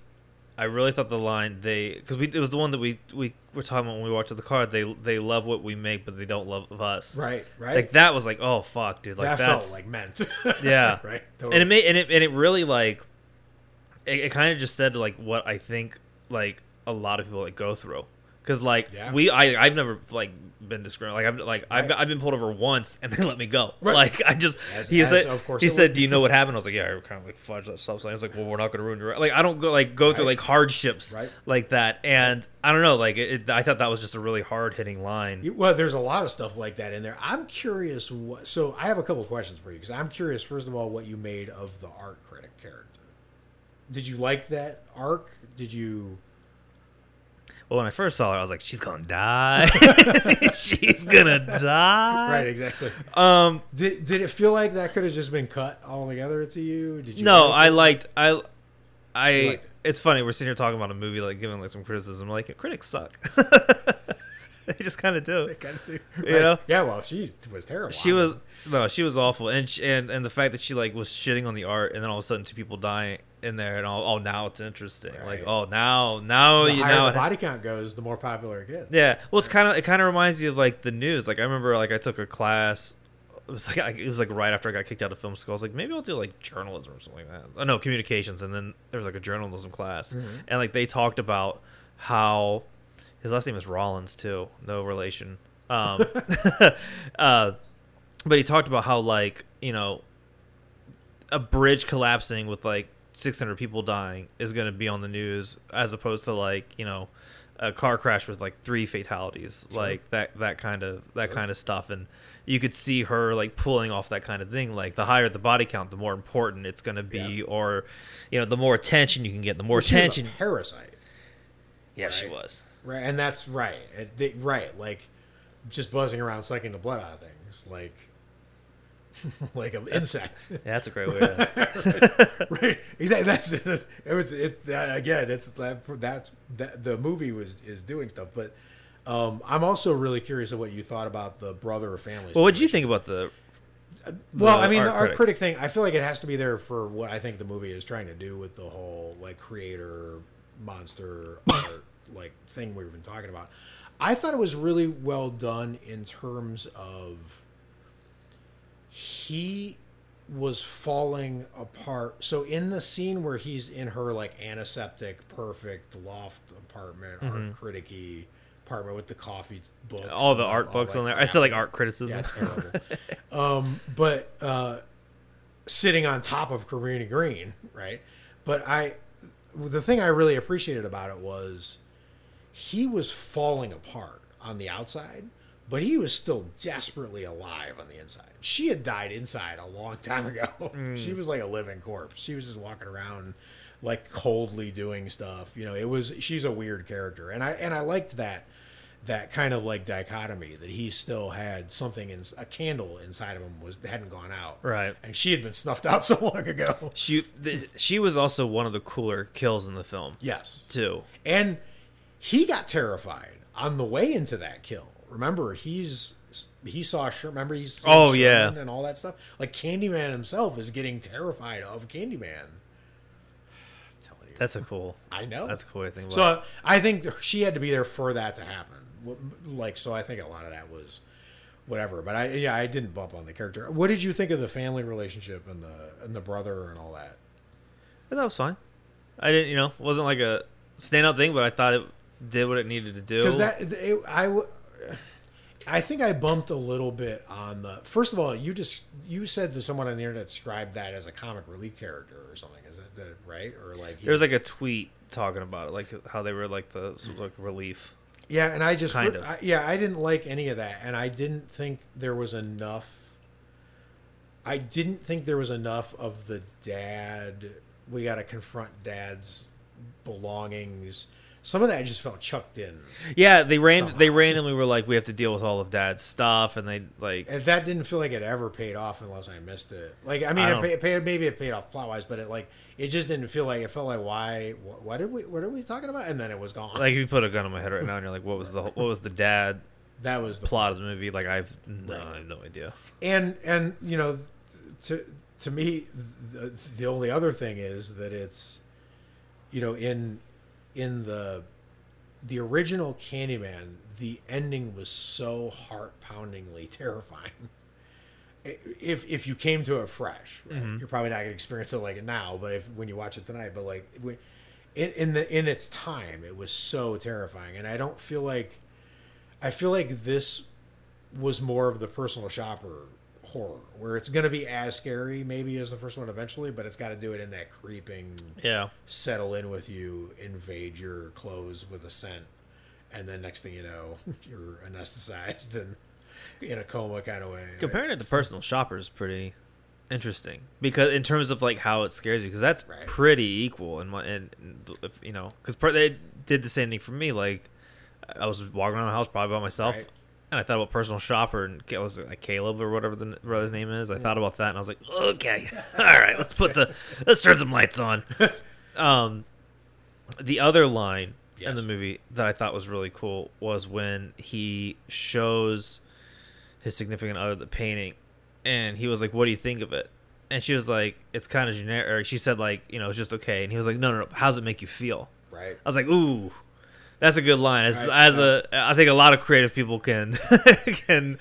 S1: I really thought the line they because we it was the one that we we were talking about when we walked to the car. They they love what we make, but they don't love us.
S2: right, right.
S1: Like that was like oh fuck, dude. Like
S2: that
S1: that's
S2: felt like meant.
S1: yeah.
S2: right.
S1: and it made and it and it really like it, it kind of just said like what I think like a lot of people like go through because like
S2: Yeah.
S1: we I I've never like been discriminated like I've like I've, I've been pulled over once and they let me go
S2: Right.
S1: like I just
S2: As-
S1: he
S2: as
S1: said
S2: of course
S1: he said
S2: would.
S1: do you know what happened I was like yeah I kind of like fudge that stuff sign I was like well we're not gonna ruin your like I don't go like go through like hardships
S2: Right.
S1: like that and I don't know like it, it, I thought that was just a really hard hitting line
S2: Well, there's a lot of stuff like that in there. I'm curious what. So I have a couple questions for you because I'm curious. First of all, what you made of the art critic character. Did you like that arc? Did you?
S1: Well when I first saw her I was like she's gonna die she's gonna die
S2: Right, exactly.
S1: um
S2: Did Did it feel like that could have just been cut altogether to you? Did you?
S1: no,
S2: like
S1: I liked I I
S2: liked it.
S1: it's funny, we're sitting here talking about a movie like giving like some criticism. Like critics suck. they just kind of do.
S2: Kind of do.
S1: You know?
S2: Yeah. Well, she was terrible.
S1: She was no, she was awful, and she, and and the fact that she like was shitting on the art, and then all of a sudden two people die in there, and all, oh now it's interesting. Like oh now now
S2: The
S1: you
S2: higher
S1: know
S2: the body count goes, the more popular it gets.
S1: yeah. Well, it's kind of it kind of reminds you of like the news. Like I remember like I took a class it was like I, it was like right after I got kicked out of film school. I was like, maybe I'll do like journalism or something like that. Oh no, communications. And then there was like a journalism class,
S2: Mhm.
S1: and like they talked about how his last name is Rollins too, no relation. Um, uh, but he talked about how like you know a bridge collapsing with like 600 people dying is going to be on the news as opposed to like you know a car crash with like three fatalities
S2: Sure.
S1: like that that kind of that
S2: Sure.
S1: kind of stuff and you could see her like pulling off that kind of thing like the higher the body count the more important it's going to be
S2: Yeah.
S1: or you know the more attention you can get the more
S2: Well, she was a
S1: attention
S2: parasite,
S1: yeah she was
S2: right? And that's right. It, they, right, like just buzzing around, sucking the blood out of things, like like an insect.
S1: yeah, that's a great way to
S2: right, exactly. That's it. Was it's that again? It's that that's that the movie was is doing stuff, but. Um, I'm also really curious of what you thought about the brother or family.
S1: well what did you think about the
S2: Well, I mean,
S1: art
S2: the art
S1: critic.
S2: critic thing, I feel like it has to be there for what I think the movie is trying to do with the whole like creator monster art like thing we've been talking about. I thought it was really well done in terms of he was falling apart. So in the scene where he's in her like antiseptic, perfect loft apartment, art criticky apartment with the coffee books,
S1: all the art
S2: all
S1: books
S2: that
S1: on there i said like art criticism
S2: Yeah, terrible. um, but uh, sitting on top of Karina Green, right? But I, the thing I really appreciated about it was he was falling apart on the outside, but he was still desperately alive on the inside. She had died inside a long time ago. Hmm. She was like a living corpse. She was just walking around like coldly doing stuff. You know, it was she's a weird character. And I and I liked that that kind of like dichotomy that he still had something in a candle inside of him was hadn't gone out.
S1: right
S2: And she had been snuffed out so long ago.
S1: she th- she was also one of the cooler kills in the film
S2: Yes.
S1: too
S2: And he got terrified on the way into that kill. Remember, he's he saw remember he's
S1: Oh, yeah.
S2: And all that stuff. Like Candyman himself is getting terrified of Candyman. I'm telling you,
S1: that's a cool
S2: I know.
S1: that's a cool way to think about
S2: so I think she had to be there for that to happen. Like so, I think a lot of that was whatever. But I yeah, I didn't bump on the character. What did you think of the family relationship and the and the brother and all that?
S1: That was fine. I didn't, you know, wasn't like a standout thing, but I thought it did what it needed to do.
S2: because that it, I w- I think I bumped a little bit on the. First of all, you just you said to someone on the internet described that as a comic relief character or something. Is that the, right or like he-
S1: there was like a tweet talking about it, like how they were like the like relief.
S2: yeah, and I just
S1: kind of.
S2: I, yeah I didn't like any of that, and I didn't think there was enough. I didn't think there was enough of the dad. We got to confront dad's belongings. Some of that just felt chucked in.
S1: Yeah, they ran.
S2: Somehow.
S1: They randomly were like, "We have to deal with all of Dad's stuff," and they like,
S2: And that didn't feel like it ever paid off unless I missed it. Like I mean,
S1: I
S2: it paid, maybe it paid off plot wise, but it like it just didn't feel like it felt like why what, what did we what are we talking about? And then it was gone.
S1: like if you put a gun on my head right now, and you're like, "What was the what was the dad
S2: that was the
S1: plot of the movie?" Like I've no,
S2: Right.
S1: I have no idea.
S2: and and you know to to me the, the only other thing is that it's you know in in the the original Candyman the ending was so heart poundingly terrifying if if you came to it fresh right? Mm-hmm. you're probably not going to experience it like it now but if when you watch it tonight but like when- in, in the in its time it was so terrifying and I don't feel like I feel like this was more of the personal shopper horror, where it's going to be as scary maybe as the first one eventually, but it's got to do it in that creeping,
S1: Yeah,
S2: settle in with you, invade your clothes with a scent, and then next thing you know, you're anesthetized and in a coma kind of way.
S1: comparing it to Personal Shopper is pretty interesting because in terms of like how it scares you, because that's
S2: Right.
S1: pretty equal and and if, you know because they did the same thing for me. Like I was walking around the house probably by myself.
S2: Right.
S1: And I thought about personal shopper and was it like Caleb or whatever the brother's name is. I thought about that and I was like, okay, all right, let's put the let's turn some lights on. Um, the other line in the movie that I thought was really cool was when he shows his significant other the painting, and he was like, "What do you think of it?" And she was like, "It's kind of generic." She said like, "You know, it's just okay." And he was like, "No, no, no. How does it make you feel?"
S2: right.
S1: I was like, "Ooh." That's a good line. As,
S2: Right,
S1: as a, I think a lot of creative people can can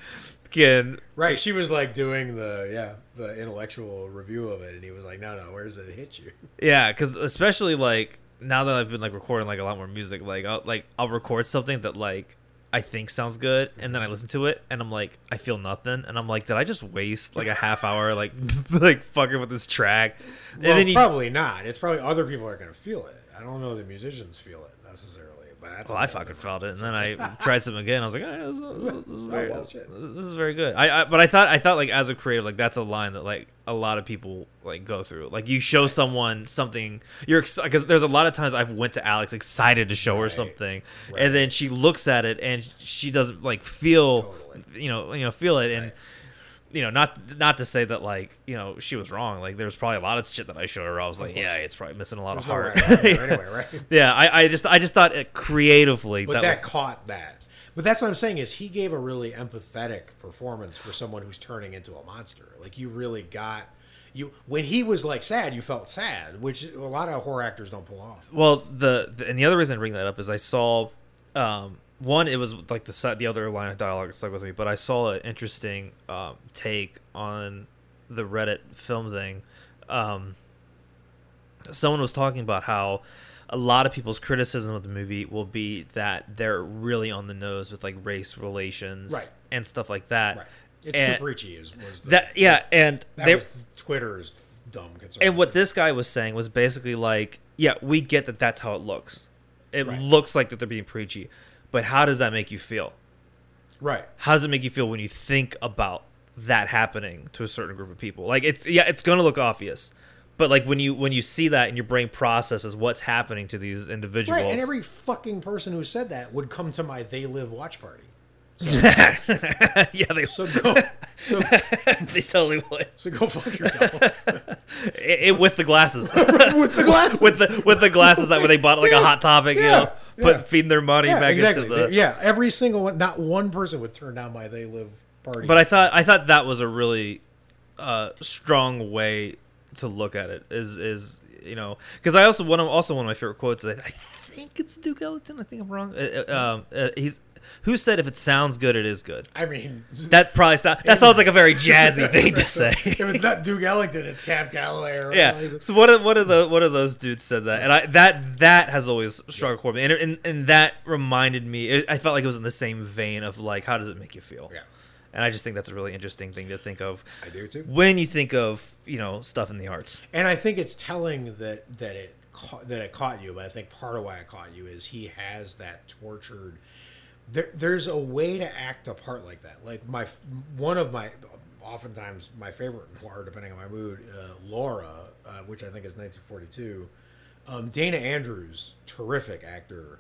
S1: fucking
S2: Right, she was like doing the yeah the intellectual review of it, and he was like, "No, no, where does it hit you?"
S1: Yeah, because especially like now that I've been like recording like a lot more music, like I'll like I'll record something that like I think sounds good, and then I listen to it, and I'm like I feel nothing, and I'm like, did I just waste like a half hour like like fucking with this track? And
S2: Well,
S1: then you,
S2: probably not. It's probably other people are going to feel it. I don't know the musicians feel it necessarily, but that's
S1: well, I fucking felt it, and then I tried something again. I was like, oh, this, this, this is
S2: Oh,
S1: very,
S2: well,
S1: this is very good. I, I but I thought I thought like as a creative, like that's a line that like a lot of people like go through. Like you show someone something, you're because there's a lot of times I've went to Alex excited to show her something,
S2: Right.
S1: and then she looks at it and she doesn't like feel,
S2: Totally.
S1: you know, you know, feel it and.
S2: Right.
S1: You know, not not to say that like you know she was wrong. Like there's probably a lot of shit that I showed her. I was like,
S2: course.
S1: yeah, it's probably missing a lot
S2: There's
S1: of
S2: no
S1: heart.
S2: right or anyway, right?
S1: yeah, I, I just I just thought it creatively
S2: But that,
S1: was,
S2: caught that. But that's what I'm saying is he gave a really empathetic performance for someone who's turning into a monster. Like you really got you when he was like sad, you felt sad, which a lot of horror actors don't pull off.
S1: Well, the, the and the other reason I bring that up is I saw um, one. It was like the si- the other line of dialogue stuck with me, but I saw an interesting um, take on the Reddit film thing. Um, someone was talking about how a lot of people's criticism of the movie will be that they're really on the nose with like race relations
S2: Right.
S1: and stuff like that.
S2: Right. It's
S1: And
S2: too preachy is was the,
S1: That yeah, and
S2: that
S1: they,
S2: was Twitter's dumb concern.
S1: and what this guy was saying was basically like, yeah, we get that that's how it looks. It
S2: Right.
S1: looks like that they're being preachy, but how does that make you feel?
S2: right.
S1: How does it make you feel when you think about that happening to a certain group of people? Like it's yeah, it's gonna look obvious, but like when you when you see that and your brain processes what's happening to these individuals,
S2: Right, and every fucking person who said that would come to my They Live watch party.
S1: yeah, they
S2: So go, so,
S1: they totally would
S2: so go fuck yourself
S1: it, it- with the glasses.
S2: with the glasses.
S1: with the with the glasses that when they bought like a hot topic, you
S2: yeah,
S1: know, put
S2: yeah.
S1: feeding their money
S2: yeah,
S1: back
S2: exactly.
S1: into the.
S2: yeah, every single one. Not one person would turn down my They Live party.
S1: But I thought I thought that was a really uh, strong way to look at it. Is is you know because I also one of also one of my favorite quotes. I, I think it's Duke Ellington. I think I'm wrong. Uh, uh, um, uh, he's who said if it sounds good, it is good.
S2: I mean,
S1: That probably sound, that sounds like a very jazzy thing to say.
S2: if it's not Duke Ellington, it's Cab Calloway. Or
S1: yeah. So what are, what are the what are those dudes said that, and I that that has always struck a me, and, and and that reminded me. It, I felt like it was in the same vein of like, how does it make you feel?
S2: Yeah,
S1: And I just think that's a really interesting thing to think of
S2: I do too.
S1: when you think of you know stuff in the arts.
S2: And I think it's telling that that it that it caught you. But I think part of why it caught you is he has that tortured. There, there's a way to act a part like that. Like my one of my, oftentimes my favorite noir, depending on my mood, uh, Laura, uh, which I think is 1942. Um, Dana Andrews, terrific actor.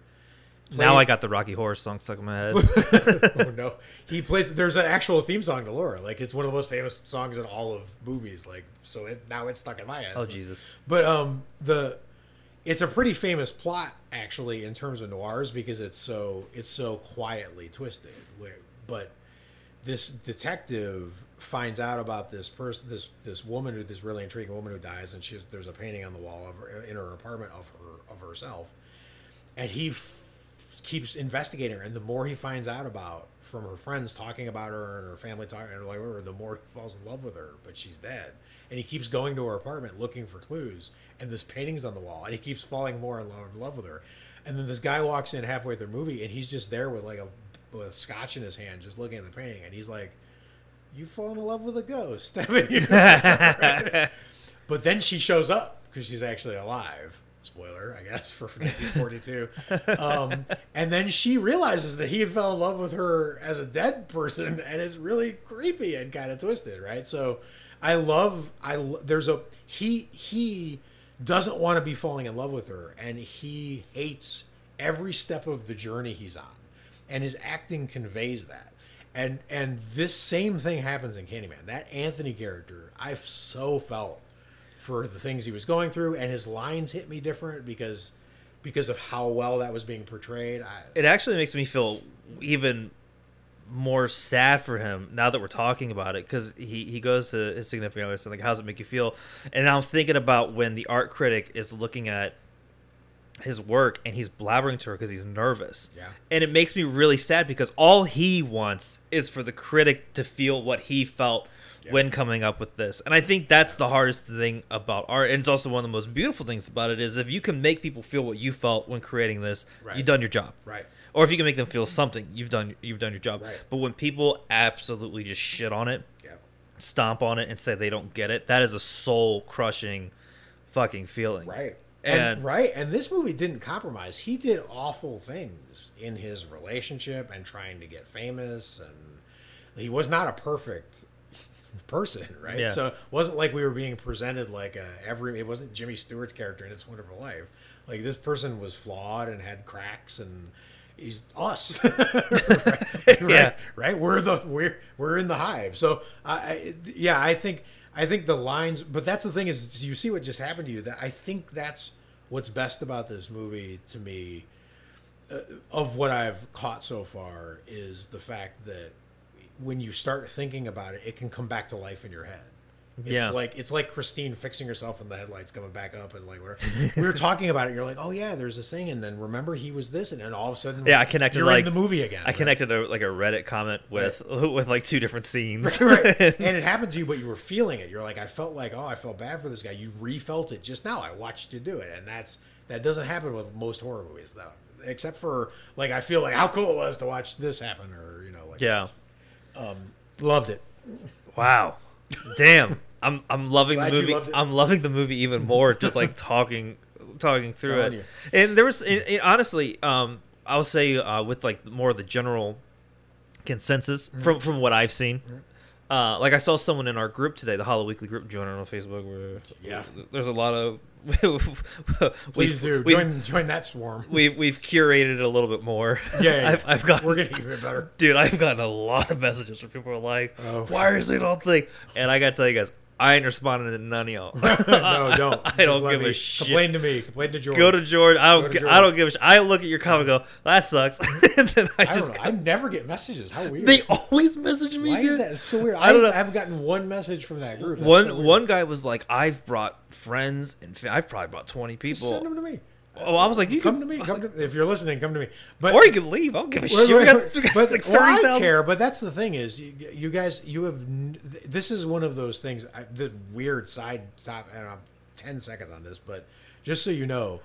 S1: Now I got the Rocky Horror song stuck in my head.
S2: oh no, he plays. There's an actual theme song to Laura. Like it's one of the most famous songs in all of movies. Like so, it, now it's stuck in my head.
S1: oh
S2: So-
S1: Jesus!
S2: but um, the it's a pretty famous plot actually in terms of noirs because it's so it's so quietly twisted. Where, but this detective finds out about this person, this this woman, who this really intriguing woman who dies, and she's there's a painting on the wall of her, in her apartment of her of herself, and he keeps investigating her, and the more he finds out about from her friends talking about her and her family talking, and like whatever, the more he falls in love with her. But she's dead, and he keeps going to her apartment looking for clues, and this painting's on the wall, and he keeps falling more in love, in love with her. And then this guy walks in halfway through the movie, and he's just there with like a with scotch in his hand, just looking at the painting, and he's like, "You fallen in love with a ghost, you?" But then she shows up because she's actually alive. Spoiler, I guess, for 1942. um, and then she realizes that he fell in love with her as a dead person, and it's really creepy and kind of twisted, right? So, I love. I there's a he he doesn't want to be falling in love with her, and he hates every step of the journey he's on, and his acting conveys that. And and this same thing happens in Candyman. That Anthony character, I've so felt for the things he was going through, and his lines hit me different because because of how well that was being portrayed. I,
S1: It actually makes me feel even more sad for him now that we're talking about it because he, he goes to his significant other and like, "How's it make you feel?" And now I'm thinking about when the art critic is looking at his work and he's blabbering to her because he's nervous.
S2: Yeah.
S1: And it makes me really sad because all he wants is for the critic to feel what he felt
S2: Yeah.
S1: when coming up with this. And I think that's the hardest thing about art. And it's also one of the most beautiful things about it is if you can make people feel what you felt when creating this,
S2: Right.
S1: you've done your job.
S2: Right.
S1: Or if you can make them feel something, you've done you've done your job.
S2: Right.
S1: But when people absolutely just shit on it,
S2: Yeah.
S1: stomp on it and say they don't get it, that is a soul crushing fucking feeling.
S2: Right. And,
S1: And-
S2: right, and this movie didn't compromise. He did awful things in his relationship and trying to get famous, and he was not a perfect person, right?
S1: Yeah.
S2: So it wasn't like we were being presented like a every. It wasn't Jimmy Stewart's character in It's Wonderful Life. Like this person was flawed and had cracks, and he's us, right?
S1: Yeah.
S2: right? We're the we're we're in the hive. So I, I yeah, I think I think the lines, but that's the thing is you see what just happened to you. That I think that's what's best about this movie to me. Uh, of what I've caught so far is the fact that when you start thinking about it, it can come back to life in your head. It's
S1: Yeah.
S2: like it's like Christine fixing herself and the headlights coming back up and like we're we were talking about it. You're like, oh yeah, there's this thing, and then remember he was this, and then all of a sudden,
S1: Yeah, I connected,
S2: You're
S1: like-
S2: in the movie again.
S1: I
S2: right?
S1: connected a, like a Reddit comment with with like two different scenes.
S2: right. And it happened to you, but you were feeling it. You're like, I felt like, oh, I felt bad for this guy. You refelt it just now. I watched you do it, and that's that doesn't happen with most horror movies, though. Except for like, I feel like how cool it was to watch this happen, or you know, like,
S1: yeah.
S2: Loved it.
S1: Wow. Damn. I'm I'm loving
S2: Glad
S1: the movie. I'm loving the movie even more just like talking talking through
S2: Telling
S1: it.
S2: you.
S1: And there was and, and honestly um I'll say uh with like more of the general consensus
S2: Mm-hmm.
S1: from from what I've seen. Uh, like I saw someone in our group today, the Hollow Weekly group. Join on Facebook. Where
S2: Yeah.
S1: there's a lot of.
S2: Please do
S1: We've,
S2: join join that swarm.
S1: we've we've curated it a little bit more.
S2: Yeah, yeah,
S1: I've, I've got
S2: we're getting even better.
S1: dude, I've gotten a lot of messages from people are like,
S2: Oh.
S1: "Why is it all thing?" And I gotta tell you guys, I ain't responding to none of y'all.
S2: no, don't.
S1: I
S2: Just
S1: don't give
S2: me-
S1: a shit.
S2: Complain to me. Complain to George.
S1: Go to George. I don't.
S2: Go to
S1: I don't give a. Sh- I look at your comment, and go, "That sucks," and then I
S2: I
S1: just.
S2: don't know. I never get messages. How weird.
S1: they always message me.
S2: Why is that? It's so weird.
S1: I don't know.
S2: I haven't gotten one message from that group. That's
S1: One
S2: so
S1: one guy was like, "I've brought friends, and fa- I've probably brought twenty
S2: Just
S1: people."
S2: send them to me.
S1: Oh, I was like, "You
S2: come
S1: can
S2: to me. Come
S1: like,
S2: to, if you're listening, come to me. But
S1: or you can leave. I don't give a shit. We got, we got
S2: but
S1: like
S2: well, I
S1: 30,000.
S2: care. But that's the thing is, you, you guys, you have. This is one of those things. I, the weird side stop. And I'm ten seconds on this, but just so you know,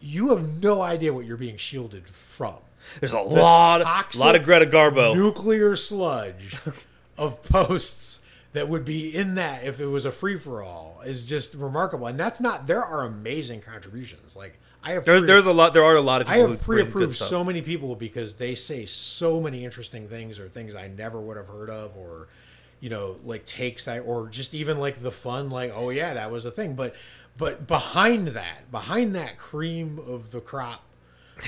S2: you have no idea what you're being shielded from.
S1: There's a lot,
S2: toxic
S1: lot of Greta Garbo.
S2: nuclear sludge of posts that would be in that if it was a free for all is just remarkable. And that's not. There are amazing contributions. Like I have.
S1: There's there's a lot. There are a lot of
S2: I have pre-approved so many people because they say so many interesting things or things I never would have heard of or you know like takes I or just even like the fun like oh yeah that was a thing but but behind that behind that cream of the crop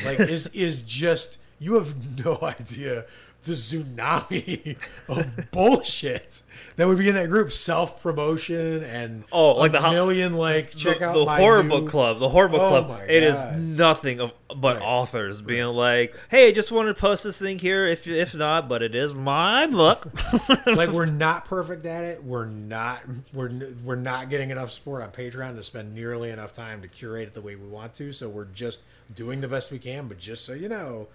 S2: like is is just you have no idea the tsunami of bullshit that would be in that group self promotion and
S1: Oh, like
S2: a
S1: the
S2: million like check
S1: the,
S2: out
S1: the horror
S2: new-
S1: book club the horror book
S2: Oh
S1: club it is nothing of but
S2: Right.
S1: authors being like hey i just wanted to post this thing here if if not but it is my book
S2: like we're not perfect at it. We're not we're we're not getting enough support on Patreon to spend nearly enough time to curate it the way we want to. So we're just doing the best we can. But just so you know,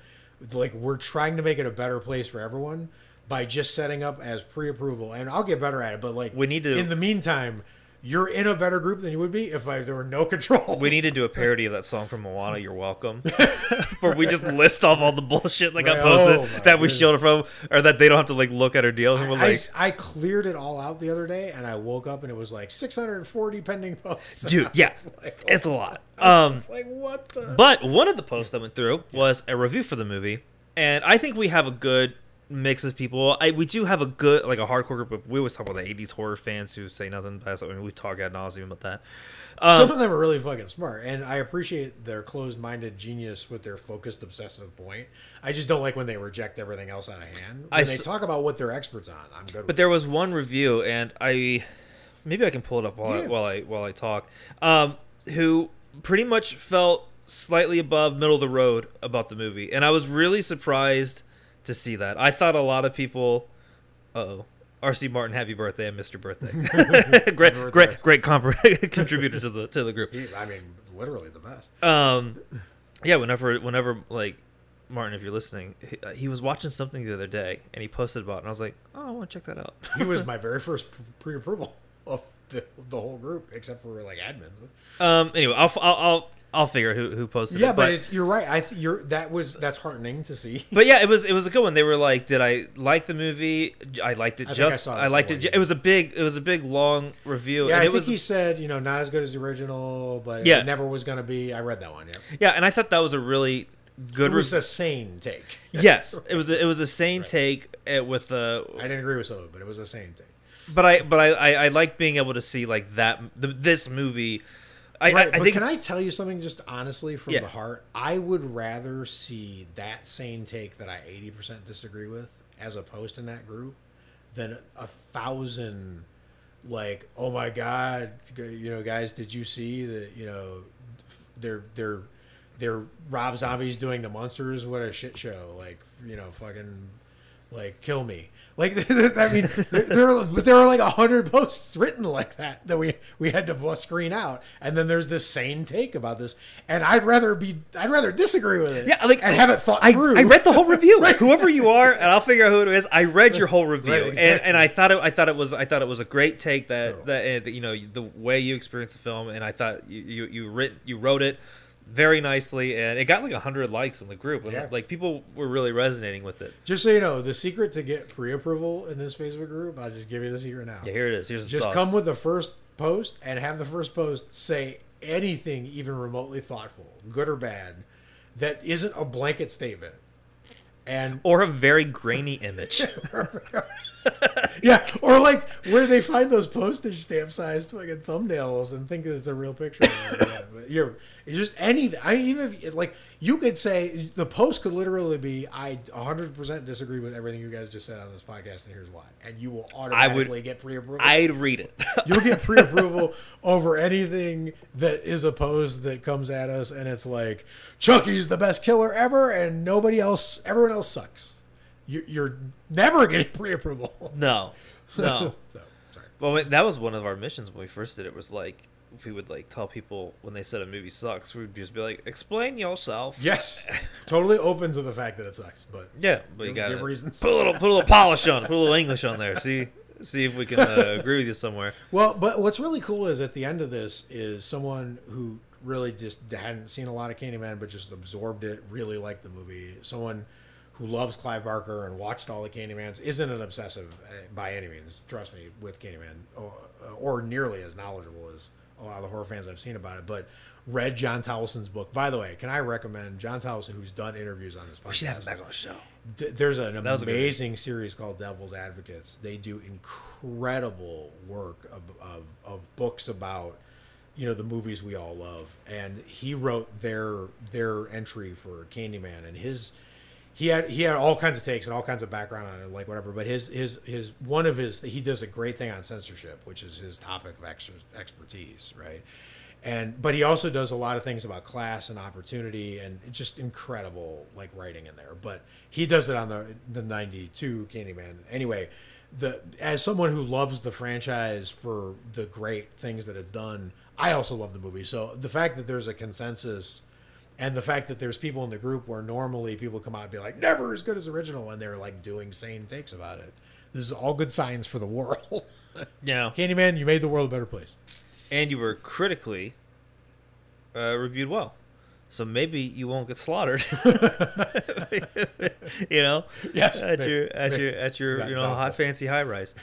S2: like we're trying to make it a better place for everyone by just setting up as pre-approval. And I'll get better at it. But like
S1: We need to-
S2: In the meantime, you're in a better group than you would be if I, there were no controls.
S1: we need to do a parody of that song from moana you're welcome where we just list off all the bullshit that got posted
S2: Oh,
S1: that we
S2: goodness.
S1: shielded from or that they don't have to like look at our deals and
S2: I,
S1: like
S2: I, I cleared it all out the other day, and I woke up and it was like 640 pending posts.
S1: dude yeah
S2: Like,
S1: it's a lot um
S2: like what the?
S1: But one of the posts that went through was a review for the movie, and I think we have a good mix of people. I, we do have a good, like a hardcore group of. We always talk about the '80s horror fans who say nothing past. I mean, we talk ad nauseum about that.
S2: Some
S1: Um,
S2: of them are really fucking smart, and I appreciate their closed-minded genius with their focused, obsessive point. I just don't like when they reject everything else out of hand. When
S1: I
S2: they talk about what they're experts on, I'm good.
S1: but there was one review, and I maybe I can pull it up while I, while I while I talk. Um, who pretty much felt slightly above middle of the road about the movie, and I was really surprised to see that. I thought a lot of people. Oh. RC Martin, happy birthday and Mr. Birthday. great,
S2: birthday.
S1: great, great comp- contributor to the to the group.
S2: He- I mean, literally the best.
S1: Um, yeah. Whenever, whenever, like Martin, if you're listening, he, uh, he was watching something the other day and he posted about, it, and I was like, oh, I want to check that out.
S2: He was my very first pre-approval of the, the whole group, except for like admins.
S1: um. Anyway, I'll, I'll, I'll, I'll figure who who posted
S2: Yeah,
S1: it.
S2: Yeah, but, it's, you're right. I th- you're that was that's heartening to see.
S1: But yeah, it was it was a good one. They were like, "Did I like the movie? I liked it
S2: I think I
S1: just.
S2: saw
S1: I, liked it. ju- It was a big. It was a big long review.
S2: Yeah,
S1: and
S2: I
S1: it
S2: think
S1: was
S2: he said you know not as good as the original, but
S1: Yeah.
S2: it never was going to be. I read that one. Yeah,
S1: yeah, and I thought that was a really good.
S2: it was
S1: re-
S2: a sane take.
S1: yes, it was. A, it was a sane
S2: Right.
S1: take uh, with the.
S2: I didn't agree with some of it, but it was a sane take.
S1: But I but I I, I like being able to see like that the, this movie. I,
S2: right,
S1: I, I
S2: but can I tell you something just honestly from
S1: Yeah.
S2: the heart? I would rather see that sane take that I 80% disagree with as a post in that group than a thousand like, oh my god, you know, guys, did you see that, you know, they're they're they're Rob Zombie's doing the Munsters, what a shit show. Like, you know, fucking like kill me. Like I mean, there, there, are, but there are like a hundred posts written like that that we we had to screen out, and then there's this sane take about this, and I'd rather be I'd rather disagree with it,
S1: Yeah, like
S2: and have it thought
S1: I,
S2: through.
S1: I read the whole review. right. Whoever you are, and I'll figure out who it is. I read your whole review,
S2: Right,
S1: and,
S2: exactly.
S1: and I thought it. I thought it was. I thought it was a great take that
S2: Totally.
S1: that, uh, that you know the way you experienced the film, and I thought you you you, writ, you wrote it very nicely, and it got like hundred likes in the group, and
S2: Yeah.
S1: like people were really resonating with it.
S2: Just so you know, the secret to get pre-approval in this Facebook group, I'll just give you the secret now.
S1: Yeah, here it is. Here's the
S2: just
S1: sauce.
S2: come with the first post and have the first post say anything even remotely thoughtful, good or bad, that isn't a blanket statement. And
S1: or a very grainy image.
S2: yeah, or like where they find those postage stamp sized fucking thumbnails and think that it's a real picture. but you're it's just anything. I mean, even if like you could say the post could literally be, I 100 percent disagree with everything you guys just said on this podcast, and here's why, and you will automatically get pre-approval.
S1: I'd read it.
S2: You'll get pre-approval over anything that is a post that comes at us, and it's like Chucky's the best killer ever, and nobody else, everyone else sucks. You, you're never getting pre-approval.
S1: no, no.
S2: so sorry.
S1: Well, that was one of our missions when we first did it. Was like we would like tell people when they said a movie sucks, we would just be like, "Explain yourself."
S2: Yes, totally open to the fact that it sucks, but
S1: Yeah, but you got to
S2: reasons.
S1: put a little put a little polish on, it, put a little English on there. See see if we can uh, agree with you somewhere.
S2: well, but what's really cool is at the end of this is someone who really just hadn't seen a lot of Candyman, but just absorbed it, really liked the movie. Someone who loves Clive Barker and watched all the Candymans isn't an obsessive uh, by any means. Trust me, with Candyman, or, or nearly as knowledgeable as a lot of the horror fans I've seen about it. But read Jon Towlson's book. By the way, can I recommend Jon Towlson, who's done interviews on this podcast?
S1: We should have him back on the show.
S2: D- there's an
S1: was a good
S2: amazing series called Devil's Advocates. They do incredible work of, of, of books about you know the movies we all love, and he wrote their their entry for Candyman, and his he had he had all kinds of takes and all kinds of background on it, like whatever. But his his his one of his he does a great thing on censorship, which is his topic of ex- expertise, right? and but he also does a lot of things about class and opportunity and just incredible like writing in there but he does it on the the 92 candyman anyway the as someone who loves the franchise for the great things that it's done i also love the movie so the fact that there's a consensus and the fact that there's people in the group where normally people come out and be like never as good as original and they're like doing sane takes about it. This is all good signs for the world.
S1: Yeah,
S2: candyman you made the world a better place.
S1: And you were critically uh, reviewed well, so maybe you won't get slaughtered. you know,
S2: Yes,
S1: at
S2: maybe,
S1: your at
S2: maybe.
S1: your at your
S2: That-
S1: you know high fancy high rise.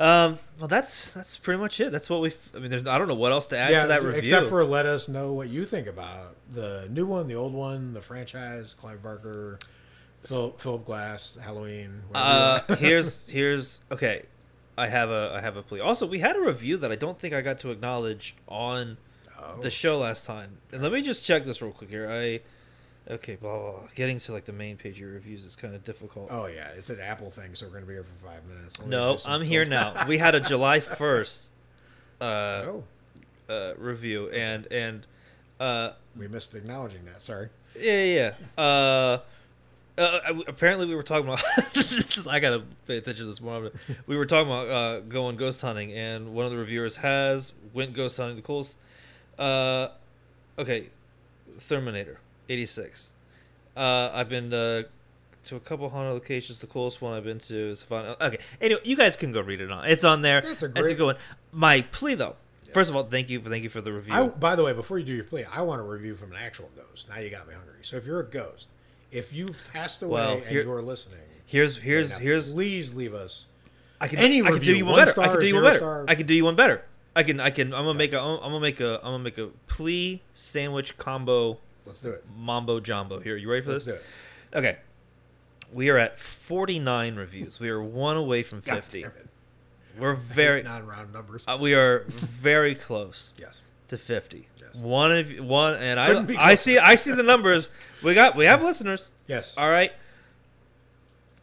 S1: Um, well, that's that's pretty much it. That's what we. I mean, there's I don't know what else to add to that review.
S2: Except for let us know what you think about the new one, the old one, the franchise, Clive Barker, Philip, Philip Glass, Halloween.
S1: Uh, here's here's okay. I have a I have a plea. Also, we had a review that I don't think I got to acknowledge on
S2: Oh.
S1: the show last time. And let me just check this real quick here. I okay, blah, blah, blah. getting to like the main page of your reviews is kind of difficult.
S2: oh yeah, it's an Apple thing, so we're gonna be here for five minutes.
S1: No, I'm here now. We had a July first uh,
S2: oh,
S1: uh, review, and and uh,
S2: we missed acknowledging that. Sorry.
S1: Yeah, yeah. yeah. Uh, uh, apparently, we were talking about. this is, I gotta pay attention to this more. We were talking about uh, going ghost hunting, and one of the reviewers has went ghost hunting. The coolest. Uh, okay, Terminator, eighty six. Uh, I've been uh, to a couple haunted locations. The coolest one I've been to is Savannah. Okay, anyway, you guys can go read it on. It's on there.
S2: That's a
S1: It's a
S2: great-
S1: good one. My plea though. First of all, thank you for thank you for the review.
S2: I, by the way, before you do your play, I want a review from an actual ghost. Now you got me hungry. So if you're a ghost, if you've passed away
S1: Well,
S2: and you're listening,
S1: here's here's
S2: right now,
S1: here's
S2: please leave us.
S1: I can
S2: any
S1: I can do
S2: review,
S1: you one
S2: one
S1: better. I can do you one better.
S2: star.
S1: I can do you one better. I can I can I'm gonna make a I'm gonna make a I'm gonna make a plea sandwich combo
S2: Let's do it.
S1: mambo jumbo. Here, you ready for this?
S2: Let's
S1: this?
S2: do it.
S1: Okay. We are at 49 reviews. We are one away from
S2: God
S1: 50.
S2: damn it.
S1: We're very
S2: non-round numbers.
S1: uh, we are very close
S2: yes.
S1: to 50.
S2: Yes.
S1: One of one and
S2: Couldn't
S1: I I see I see the numbers. We got we have listeners.
S2: Yes.
S1: All right.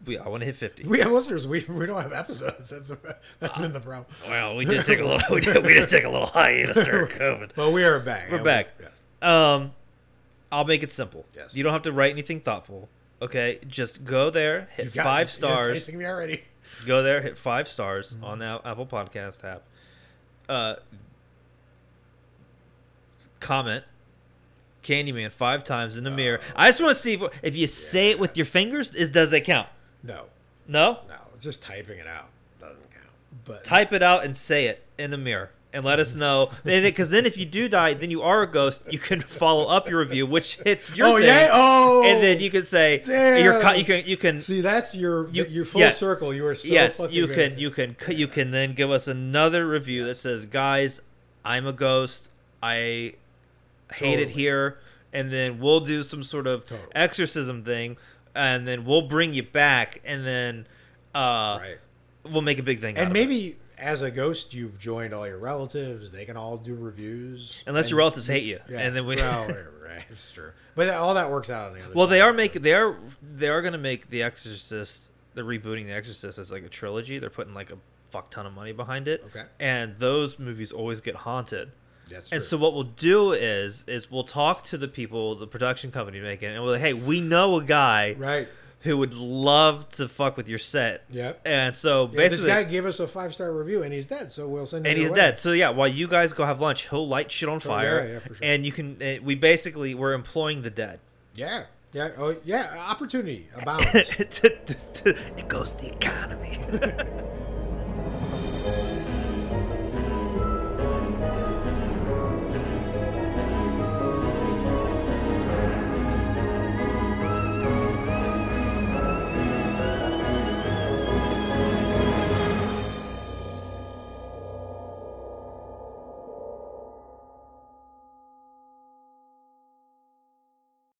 S1: We I want to hit 50.
S2: We have listeners. We, we don't have episodes. That's that's been the problem.
S1: Well, we did take a little we did, we did take a little hiatus during COVID.
S2: But we are back.
S1: We're back.
S2: yeah.
S1: Um, I'll make it simple.
S2: Yes.
S1: You don't have to write anything thoughtful. Okay, just go there, hit
S2: got
S1: five stars.
S2: Me already.
S1: Go there, hit five stars
S2: Mm-hmm.
S1: on the Apple Podcast app. Uh, comment Candyman five times in the mirror.
S2: Oh.
S1: I just want to see if, if you say it with your fingers, is does it count?
S2: No,
S1: No.
S2: no, just typing it out doesn't count. But
S1: Type it out and say it in the mirror. And let us know, because then if you do die, then you are a ghost. You can follow up your review, which hits your
S2: oh
S1: thing,
S2: yeah, oh,
S1: and then you can say co- you can you can
S2: see that's your
S1: You-
S2: your full
S1: yes.
S2: circle. You are so
S1: yes
S2: fucking
S1: you can you can you can then give us another review that says guys i'm a ghost i hate it here and then we'll do some sort of
S2: Totally.
S1: exorcism thing and then we'll bring you back and then uh
S2: right.
S1: we'll make a big thing out
S2: And maybe as a ghost, you've joined all your relatives. They can all do reviews.
S1: unless
S2: And-
S1: your relatives hate you
S2: Yeah,
S1: and then we
S2: well, right, it's true. But all that works out on the other. Side.
S1: Well
S2: side,
S1: they are
S2: so-
S1: making they are they are gonna make the exorcist they're rebooting the exorcist as like a trilogy they're putting like a fuck ton of money behind it
S2: Okay,
S1: and those movies always get haunted
S2: that's true.
S1: And so what we'll do is is we'll talk to the people, the production company making, it, and we'll like, hey, we know a guy
S2: right.
S1: Who would love to fuck with your set.
S2: Yep.
S1: And so
S2: Yeah, this
S1: basically,
S2: guy gave us a five star review, and he's dead. So we'll send. him
S1: and he's
S2: way.
S1: dead. So yeah, while you guys go have lunch, he'll light shit on fire,
S2: yeah, yeah, for sure.
S1: and you can. Uh, we basically we're employing the dead.
S2: Yeah, yeah, oh yeah. Opportunity abounds.
S1: it goes to the economy.